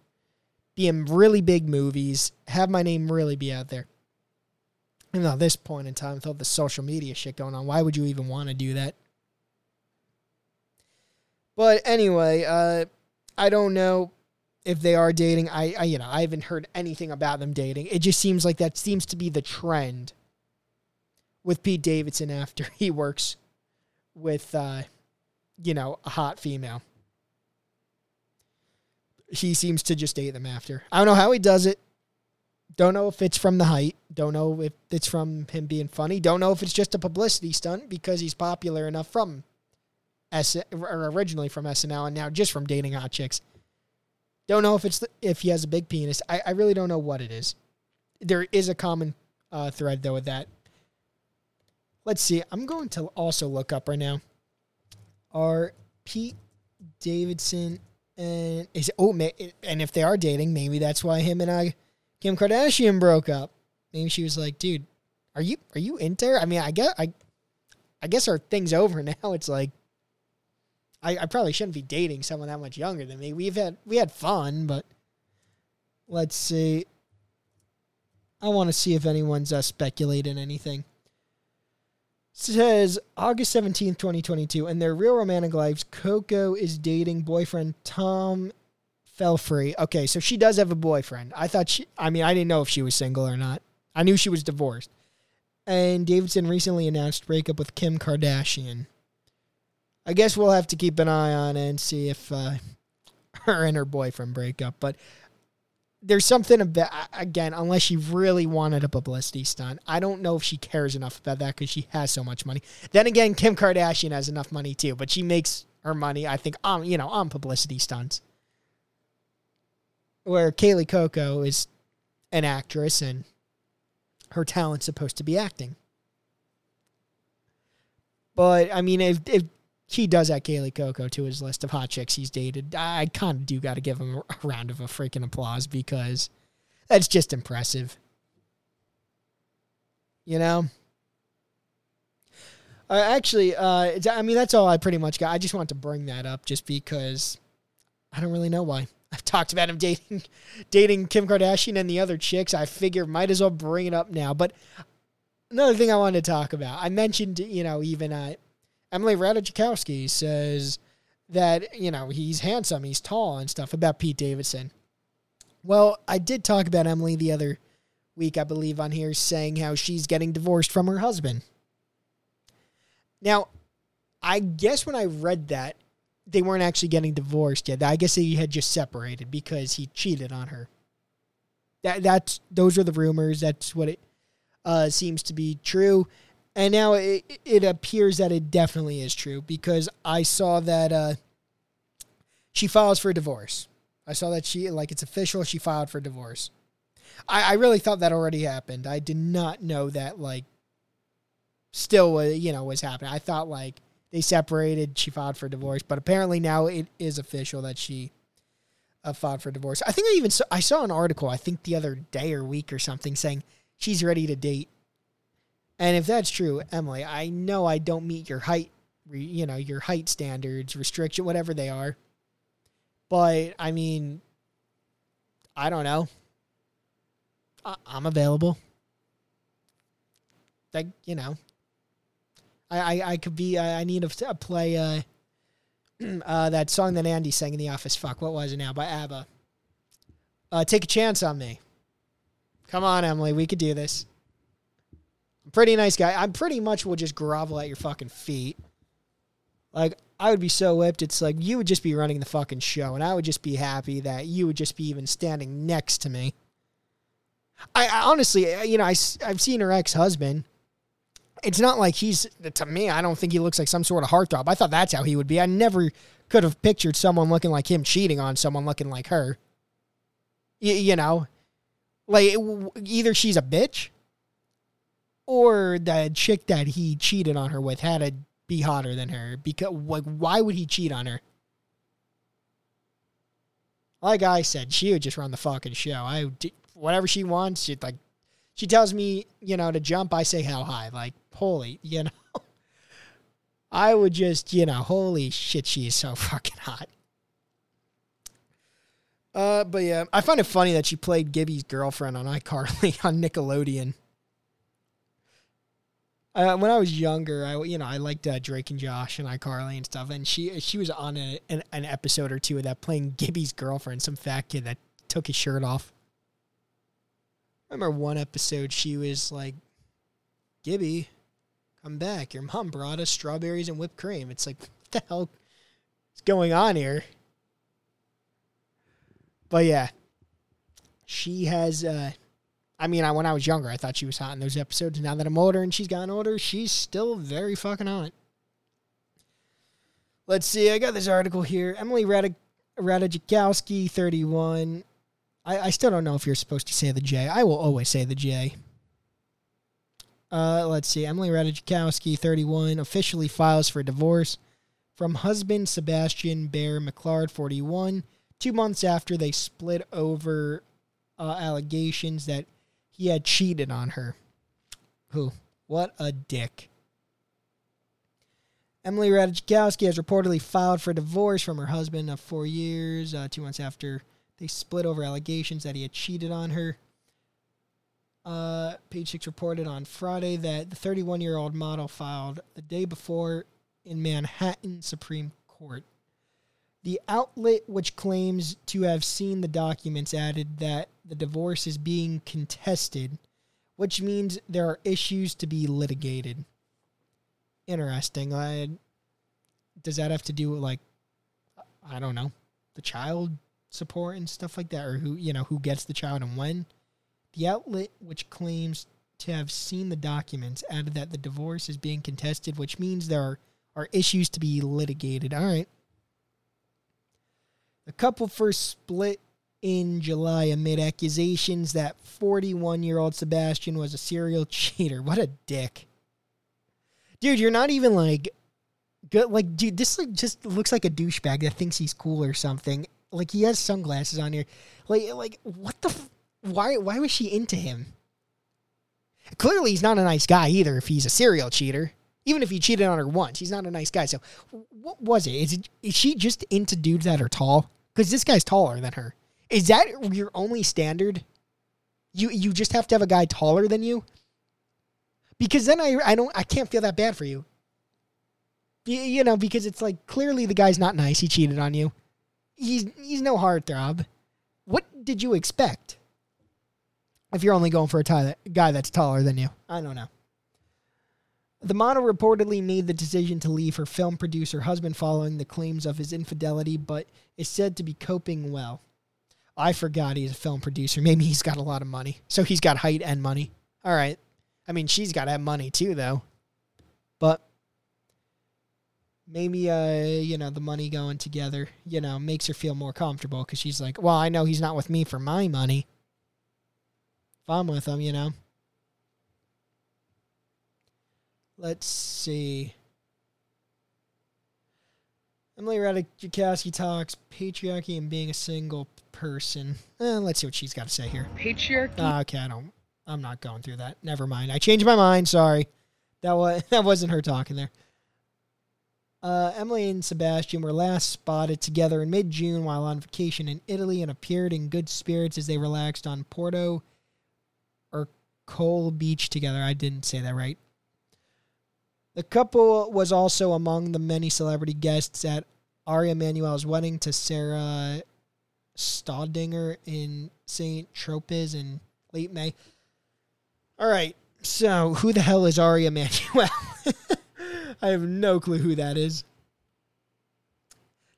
be in really big movies, have my name really be out there. And at this point in time, with all the social media shit going on, why would you even want to do that? But anyway, uh, I don't know if they are dating. I, I, you know, I haven't heard anything about them dating. It just seems like that seems to be the trend with Pete Davidson after he works with, uh, you know, a hot female. He seems to just date them after. I don't know how he does it. Don't know if it's from the height. Don't know if it's from him being funny. Don't know if it's just a publicity stunt because he's popular enough from S or originally from SNL and now just from dating hot chicks. Don't know if it's the, if he has a big penis. I, I really don't know what it is. There is a common uh, thread though with that. Let's see. I'm going to also look up right now. Are Pete Davidson and is oh and if they are dating, maybe that's why him and I Kim Kardashian broke up. Maybe she was like, "Dude, are you are you into her?" I mean, I guess I, I guess our thing's over now. It's like, I, I probably shouldn't be dating someone that much younger than me. We've had we had fun, but let's see. I want to see if anyone's uh, speculating anything. says August 17th, 2022, in their real romantic lives, Cuoco is dating boyfriend Tom Pelphrey. Okay, so she does have a boyfriend. I thought she, I mean, I didn't know if she was single or not. I knew she was divorced. And Davidson recently announced breakup with Kim Kardashian. I guess we'll have to keep an eye on it and see if uh, her and her boyfriend break up. But there's something about, again, unless she really wanted a publicity stunt, I don't know if she cares enough about that because she has so much money. Then again, Kim Kardashian has enough money too, but she makes her money, I think, on, you know, on publicity stunts where Kaley Cuoco is an actress and her talent's supposed to be acting. But I mean, if if he does add Kaley Cuoco to his list of hot chicks he's dated, I kind of do got to give him a round of a freaking applause because that's just impressive. You know. Uh, actually, uh, I mean that's all I pretty much got. I just want to bring that up just because I don't really know why. I've talked about him dating dating Kim Kardashian and the other chicks. I figure might as well bring it up now. But another thing I wanted to talk about, I mentioned, you know, even uh, Emily Ratajkowski says that you know he's handsome, he's tall, and stuff about Pete Davidson. Well, I did talk about Emily the other week, I believe, on here, saying how she's getting divorced from her husband. Now, I guess when I read that, they weren't actually getting divorced yet. I guess they had just separated because he cheated on her. That that's those are the rumors. That's what it uh, seems to be true. And now it, it appears that it definitely is true because I saw that uh, she files for divorce. I saw that she like it's official. She filed for divorce. I, I really thought that already happened. I did not know that like still uh, you know was happening. I thought like they separated. She filed for divorce, but apparently now it is official that she uh, filed for divorce. I think I even saw, I saw an article. I think the other day or week or something saying she's ready to date. And if that's true, Emily, I know I don't meet your height, you know, your height standards, restriction, whatever they are. But I mean, I don't know. I, I'm available. Like you know, I I, I could be. I, I need to uh, play uh, uh, that song that Andy sang in the office. Fuck, what was it now? By ABBA. Uh, take a chance on me. Come on, Emily, we could do this. I'm pretty nice guy. I'm pretty much will just grovel at your fucking feet. Like I would be so whipped. It's like you would just be running the fucking show, and I would just be happy that you would just be even standing next to me. I, I honestly, you know, I, I've seen her ex husband. It's not like he's to me. I don't think he looks like some sort of heartthrob. I thought that's how he would be. I never could have pictured someone looking like him cheating on someone looking like her. Y- you know, like either she's a bitch or the chick that he cheated on her with had to be hotter than her because like why would he cheat on her like i said she would just run the fucking show i whatever she wants she like she tells me you know to jump i say how high like holy you know i would just you know holy shit she's so fucking hot uh, but yeah, I find it funny that she played Gibby's girlfriend on iCarly on Nickelodeon. Uh, when I was younger, I you know I liked uh, Drake and Josh and iCarly and stuff, and she she was on a, an, an episode or two of that playing Gibby's girlfriend, some fat kid that took his shirt off. Remember one episode she was like, "Gibby, come back! Your mom brought us strawberries and whipped cream." It's like, what the hell is going on here? But yeah, she has. Uh, I mean, I, when I was younger, I thought she was hot in those episodes. Now that I'm older and she's gotten older, she's still very fucking hot. Let's see. I got this article here. Emily Ratajkowski, 31. I, I still don't know if you're supposed to say the J. I will always say the J. Uh, let's see. Emily Ratajkowski, 31, officially files for divorce from husband Sebastian Bear-McClard, 41 two months after they split over uh, allegations that he had cheated on her. Who? What a dick. Emily Ratajkowski has reportedly filed for divorce from her husband of four years, uh, two months after they split over allegations that he had cheated on her. Uh, Page Six reported on Friday that the 31 year old model filed the day before in Manhattan Supreme Court. The outlet, which claims to have seen the documents, added that the divorce is being contested, which means there are issues to be litigated. Interesting. Uh, does that have to do with, like, I don't know, the child support and stuff like that, or who, you know, who gets the child and when? The outlet, which claims to have seen the documents, added that the divorce is being contested, which means there are, are issues to be litigated. All right. The couple first split in July amid accusations that 41 year old Sebastian was a serial cheater. What a dick. Dude, you're not even like good. Like, dude, this like just looks like a douchebag that thinks he's cool or something. Like, he has sunglasses on here. Like, like what the? F- why? Why was she into him? Clearly, he's not a nice guy either. If he's a serial cheater, even if he cheated on her once, he's not a nice guy. So, what was it? Is, it, is she just into dudes that are tall? Because this guy's taller than her. Is that your only standard? You you just have to have a guy taller than you. Because then I I don't I can't feel that bad for. You, you know because it's like clearly the guy's not nice. He cheated on you. He's he's no heartthrob. What did you expect? If you're only going for a t- guy that's taller than you, I don't know. The model reportedly made the decision to leave her film producer husband following the claims of his infidelity, but is said to be coping well. I forgot he's a film producer. Maybe he's got a lot of money. So he's got height and money. All right. I mean, she's got to have money too, though. But maybe, uh, you know, the money going together, you know, makes her feel more comfortable because she's like, well, I know he's not with me for my money. If I'm with him, you know. Let's see. Emily Ratajkowski talks patriarchy and being a single person. Eh, let's see what she's got to say here. Patriarchy. Uh, okay, I don't. I'm not going through that. Never mind. I changed my mind. Sorry, that was that wasn't her talking there. Uh, Emily and Sebastian were last spotted together in mid June while on vacation in Italy and appeared in good spirits as they relaxed on Porto or Cole Beach together. I didn't say that right. The couple was also among the many celebrity guests at Ari Emanuel's wedding to Sarah Staudinger in St. Tropez in late May. All right, so who the hell is Ari Emanuel? I have no clue who that is.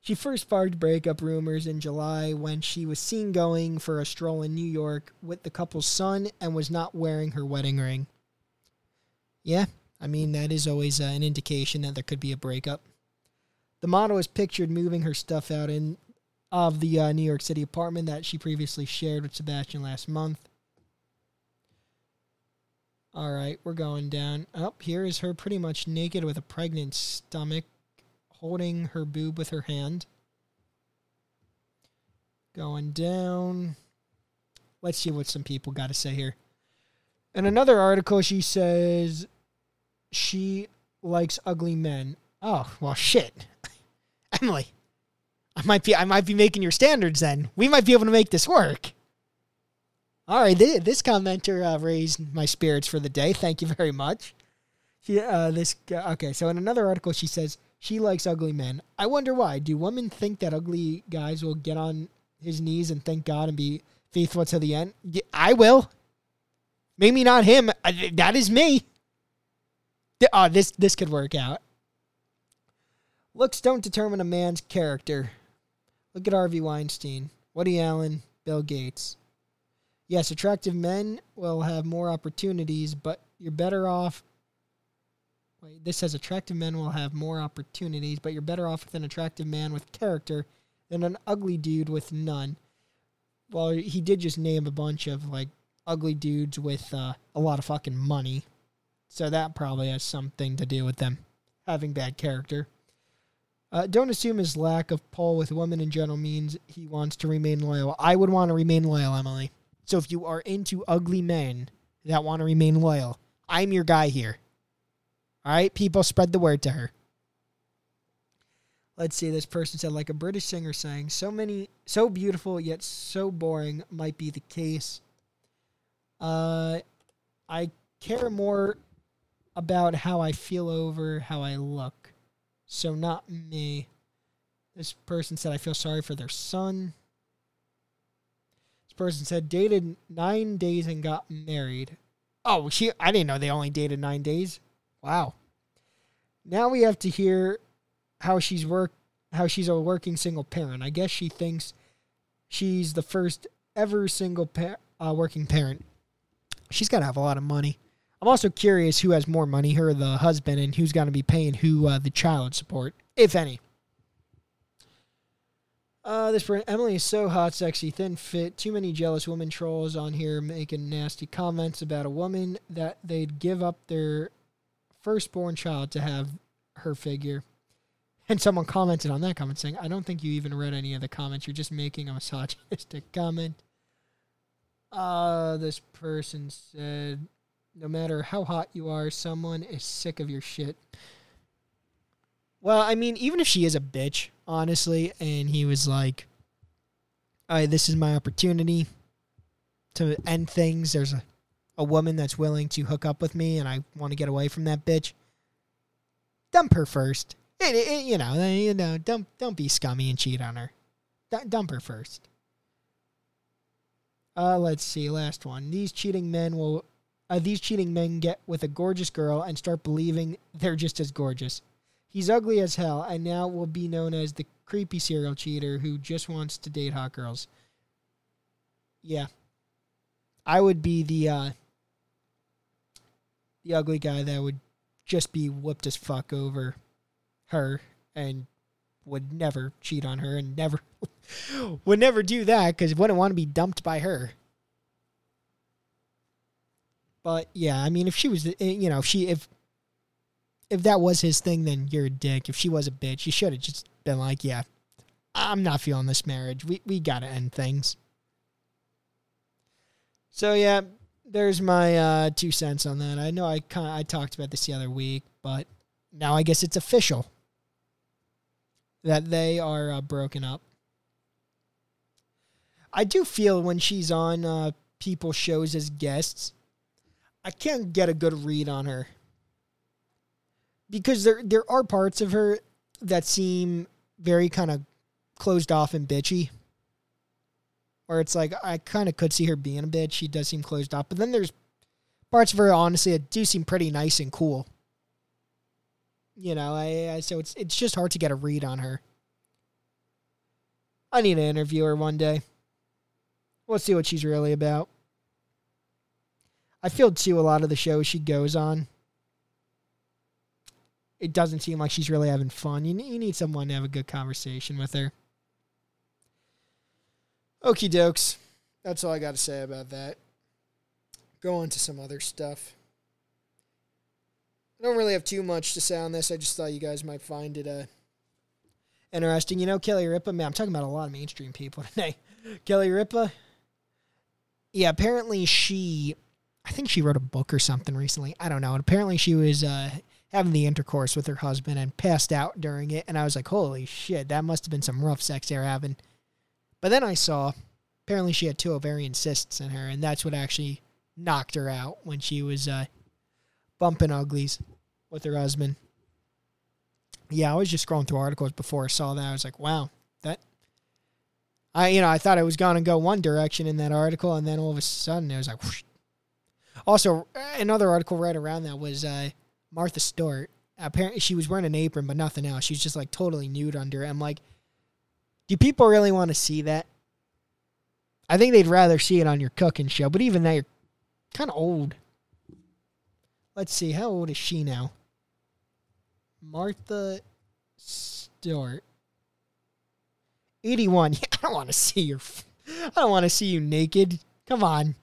She first sparked breakup rumors in July when she was seen going for a stroll in New York with the couple's son and was not wearing her wedding ring. Yeah, I mean, that is always uh, an indication that there could be a breakup. The model is pictured moving her stuff out in of the uh, New York City apartment that she previously shared with Sebastian last month. All right, we're going down. Up oh, here is her pretty much naked with a pregnant stomach, holding her boob with her hand. Going down. Let's see what some people got to say here. In another article, she says she likes ugly men. Oh well, shit, Emily. I might be I might be making your standards. Then we might be able to make this work. All right, this commenter uh, raised my spirits for the day. Thank you very much. She, uh, this okay. So in another article, she says she likes ugly men. I wonder why. Do women think that ugly guys will get on his knees and thank God and be faithful to the end? I will. Maybe not him. Uh, that is me. Oh, this this could work out. Looks don't determine a man's character. Look at Harvey Weinstein, Woody Allen, Bill Gates. Yes, attractive men will have more opportunities, but you're better off. Wait, this says attractive men will have more opportunities, but you're better off with an attractive man with character than an ugly dude with none. Well, he did just name a bunch of like ugly dudes with uh, a lot of fucking money, so that probably has something to do with them having bad character. Uh, don't assume his lack of pull with women in general means he wants to remain loyal. I would want to remain loyal, Emily. So if you are into ugly men that want to remain loyal, I'm your guy here. All right, people, spread the word to her. Let's see. This person said, like a British singer saying, "So many, so beautiful yet so boring," might be the case. Uh, I care more about how I feel over how I look, so not me. This person said, "I feel sorry for their son." Person said dated nine days and got married. Oh, she I didn't know they only dated nine days. Wow. Now we have to hear how she's work how she's a working single parent. I guess she thinks she's the first ever single pa- uh, working parent. She's got to have a lot of money. I'm also curious who has more money, her the husband, and who's going to be paying who uh, the child support, if any. Uh, this Emily is so hot, sexy, thin, fit. Too many jealous woman trolls on here making nasty comments about a woman that they'd give up their firstborn child to have her figure. And someone commented on that comment saying, I don't think you even read any of the comments. You're just making a misogynistic comment. Uh, this person said, no matter how hot you are, someone is sick of your shit. Well, I mean, even if she is a bitch, honestly, and he was like, "All right, this is my opportunity to end things. There's a, a woman that's willing to hook up with me, and I want to get away from that bitch. Dump her first. It, it, you know, you know, don't don't be scummy and cheat on her. D- dump her first. Uh, let's see, last one. These cheating men will, uh, these cheating men get with a gorgeous girl and start believing they're just as gorgeous. He's ugly as hell, and now will be known as the creepy serial cheater who just wants to date hot girls. Yeah. I would be the uh the ugly guy that would just be whooped as fuck over her and would never cheat on her and never would never do that because wouldn't want to be dumped by her. But yeah, I mean, if she was, you know, if she if if that was his thing, then you're a dick. If she was a bitch, you should have just been like, yeah, I'm not feeling this marriage. We we gotta end things. So yeah, there's my uh, two cents on that. I know I kind I talked about this the other week, but now I guess it's official. that they are uh, broken up. I do feel when she's on uh, people's shows as guests, I can't get a good read on her because there there are parts of her that seem very kind of closed off and bitchy. Where it's like I kind of could see her being a bitch. She does seem closed off, but then there's parts of her honestly that do seem pretty nice and cool. You know, I, I so it's it's just hard to get a read on her. I need to interview her one day. We'll see what she's really about. I feel too a lot of the shows she goes on. It doesn't seem like she's really having fun. You, you need someone to have a good conversation with her. Okie dokes. That's all I got to say about that. Go on to some other stuff. I don't really have too much to say on this. I just thought you guys might find it uh, interesting. You know, Kelly Ripa, man, I'm talking about a lot of mainstream people today. Kelly Ripa, yeah, apparently she, I think she wrote a book or something recently. I don't know. And apparently she was uh, having the intercourse with her husband and passed out during it. And I was like, holy shit, that must have been some rough sex they're having. But then I saw, apparently she had two ovarian cysts in her, and that's what actually knocked her out when she was uh, bumping uglies with her husband. Yeah, I was just scrolling through articles before I saw that. I was like, wow, that. I you know I thought it was going to go one direction in that article, and then all of a sudden it was like. Whoosh. Also, another article right around that was uh, Martha Stewart. Apparently, she was wearing an apron, but nothing else. She was just like totally nude under. it. I'm like, do people really want to see that? I think they'd rather see it on your cooking show, but even that, you're kind of old. Let's see, how old is she now? Martha Stewart. 81. Yeah, I don't want to see your. I don't want to see you naked. Come on.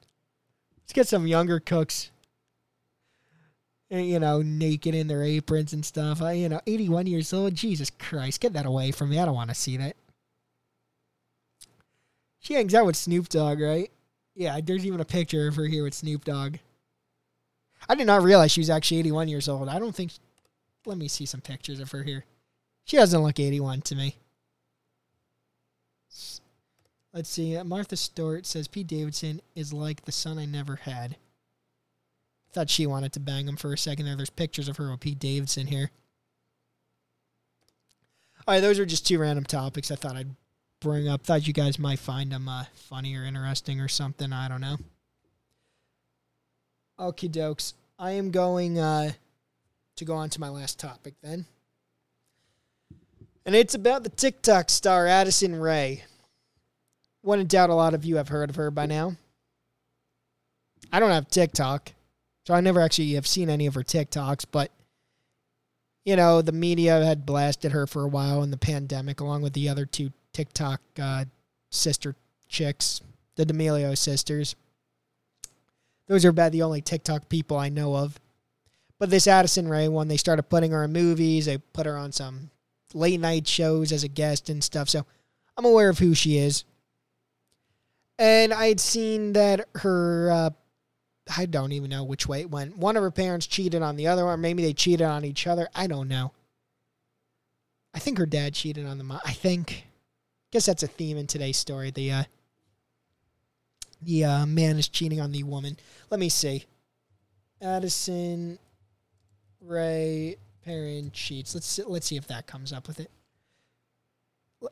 Let's get some younger cooks. Eh, You know, naked in their aprons and stuff. I, you know, 81 years old. Jesus Christ, get that away from me. I don't want to see that. She hangs out with Snoop Dogg, right? Yeah, there's even a picture of her here with Snoop Dogg. I did not realize she was actually 81 years old. I don't think. Let me see some pictures of her here. She doesn't look 81 to me. Let's see. Martha Stewart says Pete Davidson is like the son I never had. Thought she wanted to bang him for a second there. There's pictures of her with Pete Davidson here. All right, those are just two random topics I thought I'd bring up. Thought you guys might find them uh, funny or interesting or something. I don't know. Okie dokes. I am going uh, to go on to my last topic then. And it's about the TikTok star Addison Rae. Wouldn't doubt a lot of you have heard of her by now. I don't have TikTok, so I never actually have seen any of her TikToks, but you know, the media had blasted her for a while in the pandemic, along with the other two TikTok uh, sister chicks, the D'Amelio sisters. Those are about the only TikTok people I know of. But this Addison Rae one, they started putting her in movies. They put her on some late night shows as a guest and stuff. So I'm aware of who she is. And I had seen that her, uh, I don't even know which way it went. One of her parents cheated on the other one. Maybe they cheated on each other. I don't know. I think her dad cheated on the mom. I think. Guess that's a theme in today's story. The uh, the uh, man is cheating on the woman. Let me see. Addison Rae parent cheats. Let's see, let's see if that comes up with it.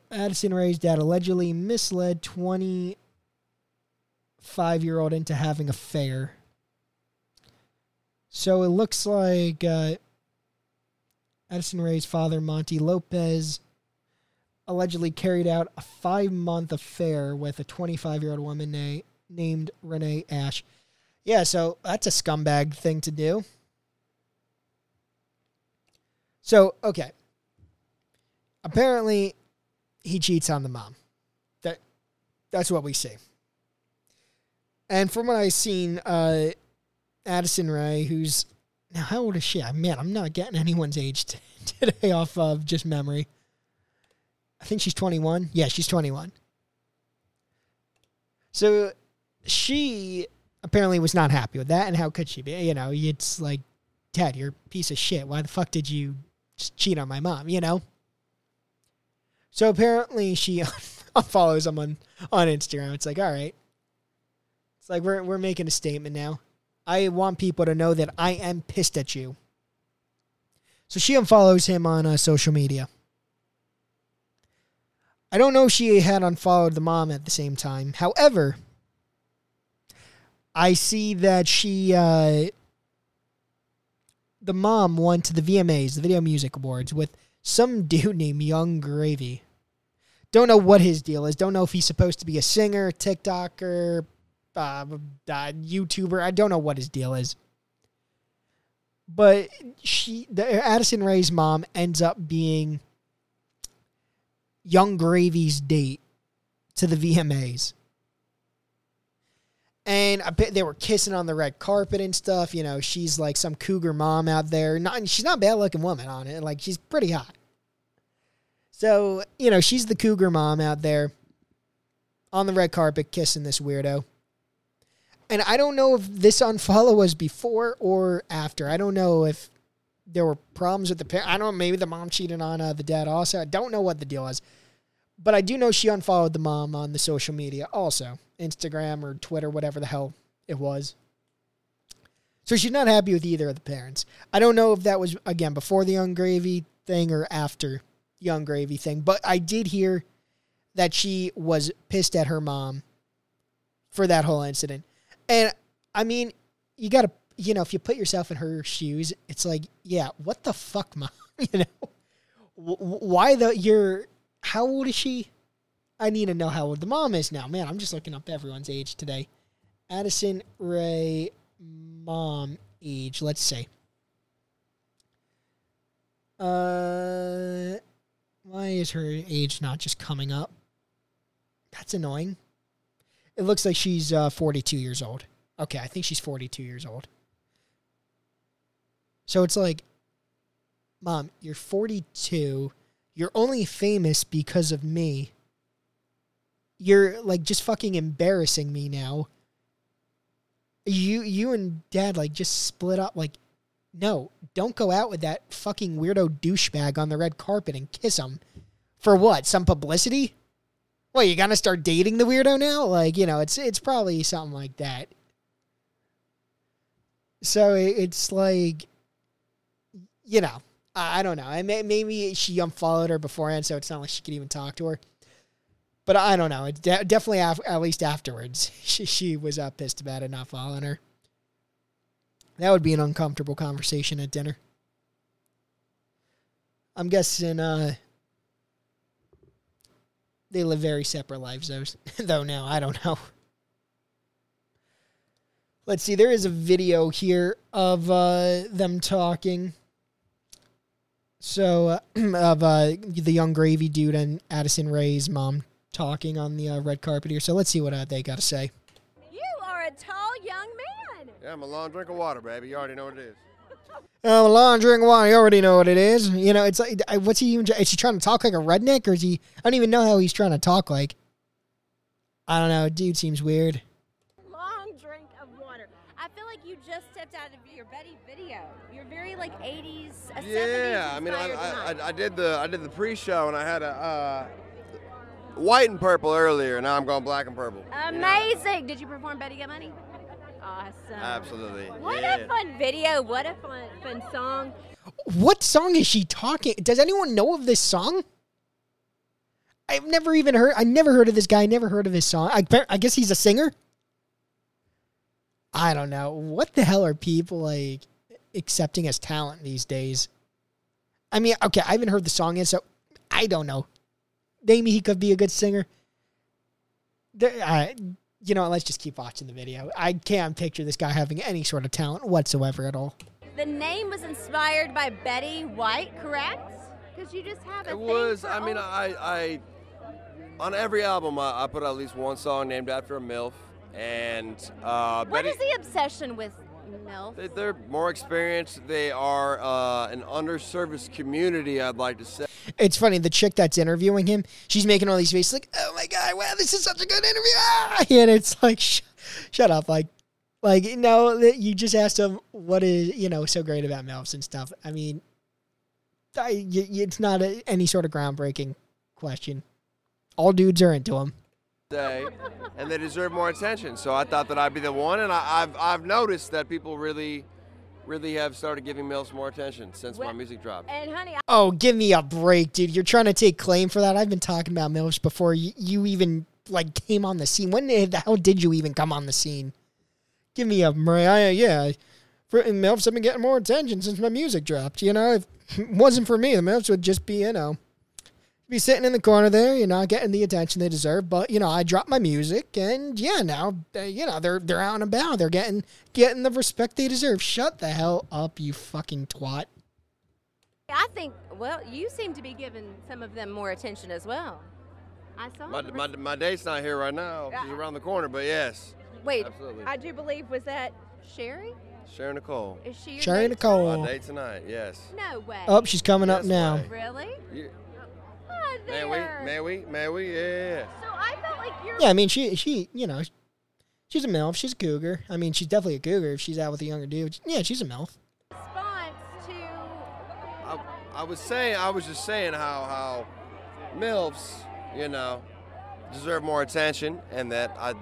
Addison Rae's dad allegedly misled 25 year old into having affair. So it looks like uh, Addison Rae's father, Monty Lopez, allegedly carried out a five month affair with a 25 year old woman na- named Renee Ash. Yeah, so that's a scumbag thing to do. So, okay. Apparently, he cheats on the mom. That that's what we see. And from what I've seen, uh, Addison Rae, who's now how old is she? Man, I'm not getting anyone's age today off of just memory. I think she's 21. Yeah, she's 21. So she apparently was not happy with that, and how could she be? You know, it's like, Dad, you're a piece of shit. Why the fuck did you cheat on my mom? You know. So apparently she unfollows him on, on Instagram. It's like, all right. It's like we're we're making a statement now. I want people to know that I am pissed at you. So she unfollows him on uh, social media. I don't know if she had unfollowed the mom at the same time. However, I see that she, uh, the mom went to the VMAs, the Video Music Awards, with some dude named Yung Gravy. Don't know what his deal is. Don't know if he's supposed to be a singer, TikToker, uh, uh, YouTuber. I don't know what his deal is. But she, the, Addison Rae's mom, ends up being Yung Gravy's date to the VMAs. And I bet they were kissing on the red carpet and stuff. You know, she's like some cougar mom out there. Not, she's not a bad looking woman on it. Like she's pretty hot. So, you know, she's the cougar mom out there on the red carpet kissing this weirdo. And I don't know if this unfollow was before or after. I don't know if there were problems with the parent. I don't know. Maybe the mom cheated on uh, the dad also. I don't know what the deal was. But I do know she unfollowed the mom on the social media also Instagram or Twitter, whatever the hell it was. So she's not happy with either of the parents. I don't know if that was, again, before the Yung Gravy thing or after Yung Gravy thing, but I did hear that she was pissed at her mom for that whole incident. And I mean, you got to, you know, if you put yourself in her shoes, it's like, yeah, what the fuck, mom? you know, why the, you're, how old is she? I need to know how old the mom is now. Man, I'm just looking up everyone's age today. Addison Rae mom age, let's say. Uh why is her age not just coming up? That's annoying. It looks like she's uh, 42 years old. Okay, I think she's 42 years old. So it's like, Mom, you're 42. You're only famous because of me. You're like just fucking embarrassing me now. You you and dad like just split up like no, don't go out with that fucking weirdo douchebag on the red carpet and kiss him. For what? Some publicity? Well, you gonna start dating the weirdo now? Like, you know, it's it's probably something like that. So it's like, you know, I don't know. I may, maybe she unfollowed her beforehand, so it's not like she could even talk to her. But I don't know. It de- definitely, at least afterwards, she she was uh, pissed about it not following her. That would be an uncomfortable conversation at dinner. I'm guessing uh, they live very separate lives, those though now. I don't know. Let's see, there is a video here of uh, them talking. So, uh, of uh, the Yung Gravy dude and Addison Rae's mom talking on the uh, red carpet here. So, let's see what uh, they got to say. You are a tall young man. Yeah, I'm a long drink of water, baby. You already know what it is. Oh, a long drink of water. You already know what it is. You know, it's like, what's he even? Is he trying to talk like a redneck, or is he? I don't even know how he's trying to talk like. I don't know. Dude seems weird. Long drink of water. I feel like you just stepped out of your Betty video. You're very like 80s, a 70s Yeah, I mean, I, I. I, I did the I did the pre-show and I had a uh, white and purple earlier. Now I'm going black and purple. you know? Amazing. Did you perform Betty Get Money? Awesome. Absolutely. What yeah. a fun video. What a fun fun song. What song is she talking? Does anyone know of this song? I've never even heard. I never heard of this guy. I never heard of his song. I, I guess he's a singer. I don't know. What the hell are people like accepting as talent these days? I mean, okay, I haven't heard the song yet, so I don't know. Maybe he could be a good singer. There, uh, you know, what, let's just keep watching the video. I can't picture this guy having any sort of talent whatsoever at all. The name was inspired by Betty White, correct? Because you just have a It thing was. for I mean, I, I on every album I, I put at least one song named after a milf, and uh, What Betty. is the obsession with MILF? they, they're more experienced. They are uh, an underserviced community. I'd like to say. It's funny, the chick that's interviewing him, she's making all these faces like, oh my God, wow, this is such a good interview. Ah! And it's like, sh- shut up. Like, like, no, that you just asked him what is, you know, so great about MILFs and stuff. I mean, I, y- y- it's not a, any sort of groundbreaking question. All dudes are into him. Day, and they deserve more attention. So I thought that I'd be the one, and I, I've I've noticed that people really, really have started giving MILFs more attention since my music dropped. And honey, Oh, give me a break, dude. You're trying to take claim for that. I've been talking about MILFs before you, you even like came on the scene. When the hell did you even come on the scene? Give me a break. I, uh, yeah, for, MILFs have been getting more attention since my music dropped. You know, if it wasn't for me, the MILFs would just be, you know, be sitting in the corner there, you know, getting the attention they deserve. But you know, I dropped my music, and yeah, now uh, you know they're they're out and about. They're getting getting the respect they deserve. Shut the hell up, you fucking twat. I think, well, you seem to be giving some of them more attention as well. I saw. My, my, my date's not here right now. She's around the corner, but yes, Wait, absolutely. I do believe was that Sheri? Sharon Nicole. Is she your Sherry date? Nicole. My date tonight, yes. No way. Oh, she's coming up now. way. Really? You, Oh, may there. we? May we? May we? Yeah, yeah, yeah. So I felt like you're. Yeah, I mean, she she you know, she's a milf. She's a cougar. I mean, she's definitely a cougar if she's out with a younger dude. Yeah, she's a milf. response to I, I was saying, I was just saying how how milfs, you know, deserve more attention, and that I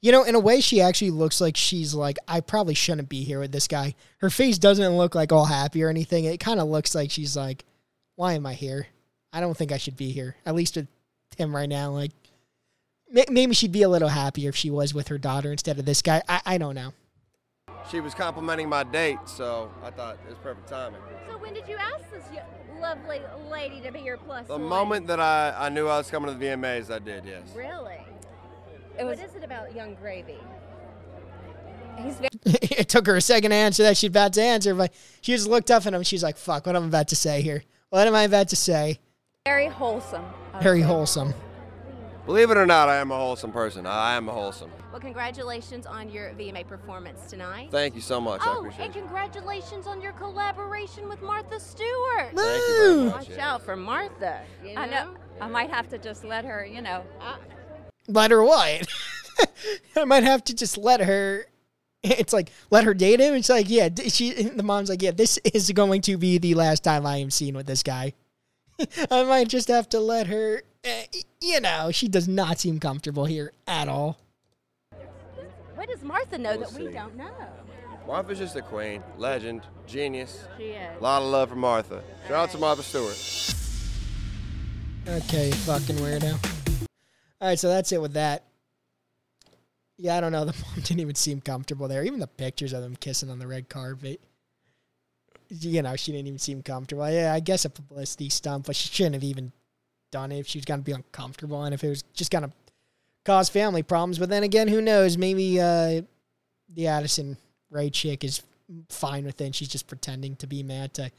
You know, in a way, she actually looks like she's like, I probably shouldn't be here with this guy. Her face doesn't look like all happy or anything. It kind of looks like she's like, why am I here? I don't think I should be here. At least with him right now. Like, may- maybe she'd be a little happier if she was with her daughter instead of this guy. I, I don't know. she was complimenting my date, so I thought it was perfect timing. So when did you ask this lovely lady to be your plus The one? moment that I, I knew I was coming to the VMAs, I did, yes. Really? It was- what is it about Yung Gravy? He's very it took her a second to answer that she's about to answer, but she just looked up at him. She's like, fuck, what am I about to say here? What am I about to say? Very wholesome. Very wholesome. Believe it or not, I am a wholesome person. I am a wholesome. well. Congratulations on your VMA performance tonight. Thank you so much. I oh, appreciate and it. congratulations on your collaboration with Martha Stewart. Thank you very much. Watch yeah. out for Martha. You know? I know. I might have to just let her, you know. Uh, let her what? I might have to just let her. It's like let her date him. It's like yeah, d- she. The mom's like yeah, this is going to be the last time I am seen with this guy. I might just have to let her. eh, You know, she does not seem comfortable here at all. What does Martha know We'll that we don't know? Martha's just a queen, legend, genius. She is. A lot of love for Martha. Shout out to Martha Stewart. Okay, fucking weirdo. All right, so that's it with that. Yeah, I don't know. The mom didn't even seem comfortable there. Even the pictures of them kissing on the red carpet. You know, she didn't even seem comfortable. Yeah, I guess a publicity stunt, but she shouldn't have even done it if she was going to be uncomfortable and if it was just going to cause family problems. But then again, who knows? Maybe uh, the Addison Rae chick is fine with it and she's just pretending to be mad to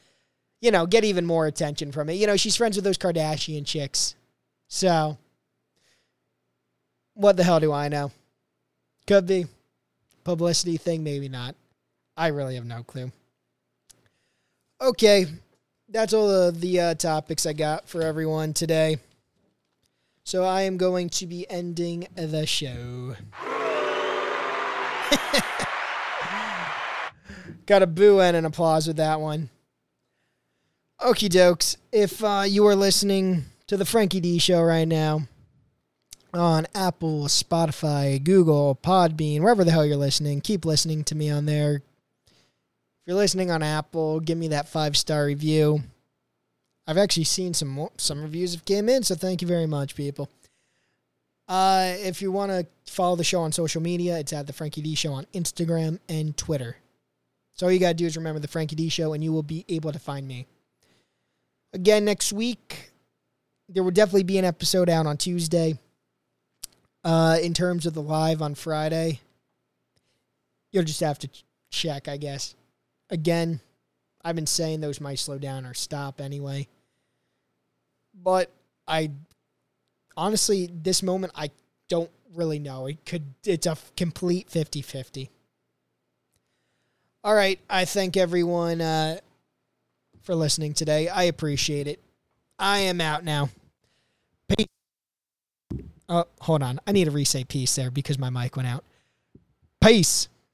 you know, get even more attention from it. You know, she's friends with those Kardashian chicks. So, what the hell do I know? Could be. Publicity thing, maybe not. I really have no clue. Okay, that's all the, the uh, topics I got for everyone today. So, I am going to be ending the show. Got a boo and an applause with that one. Okie dokes. If uh, you are listening to the Frankie D show right now on Apple, Spotify, Google, Podbean, wherever the hell you're listening, keep listening to me on there. You're listening on Apple, give me that five star review. I've actually seen some some reviews have came in, so thank you very much, people. Uh, if you want to follow the show on social media, it's at the Frankie D Show on Instagram and Twitter. So all you gotta do is remember the Frankie D Show, and you will be able to find me. Again, next week, there will definitely be an episode out on Tuesday. Uh, in terms of the live on Friday, you'll just have to check, I guess. Again, I've been saying those might slow down or stop anyway. But I honestly, this moment, I don't really know. It could, it's a complete 50 50. All right. I thank everyone uh, for listening today. I appreciate it. I am out now. Peace. Oh, hold on. I need to re say peace there because my mic went out. Peace.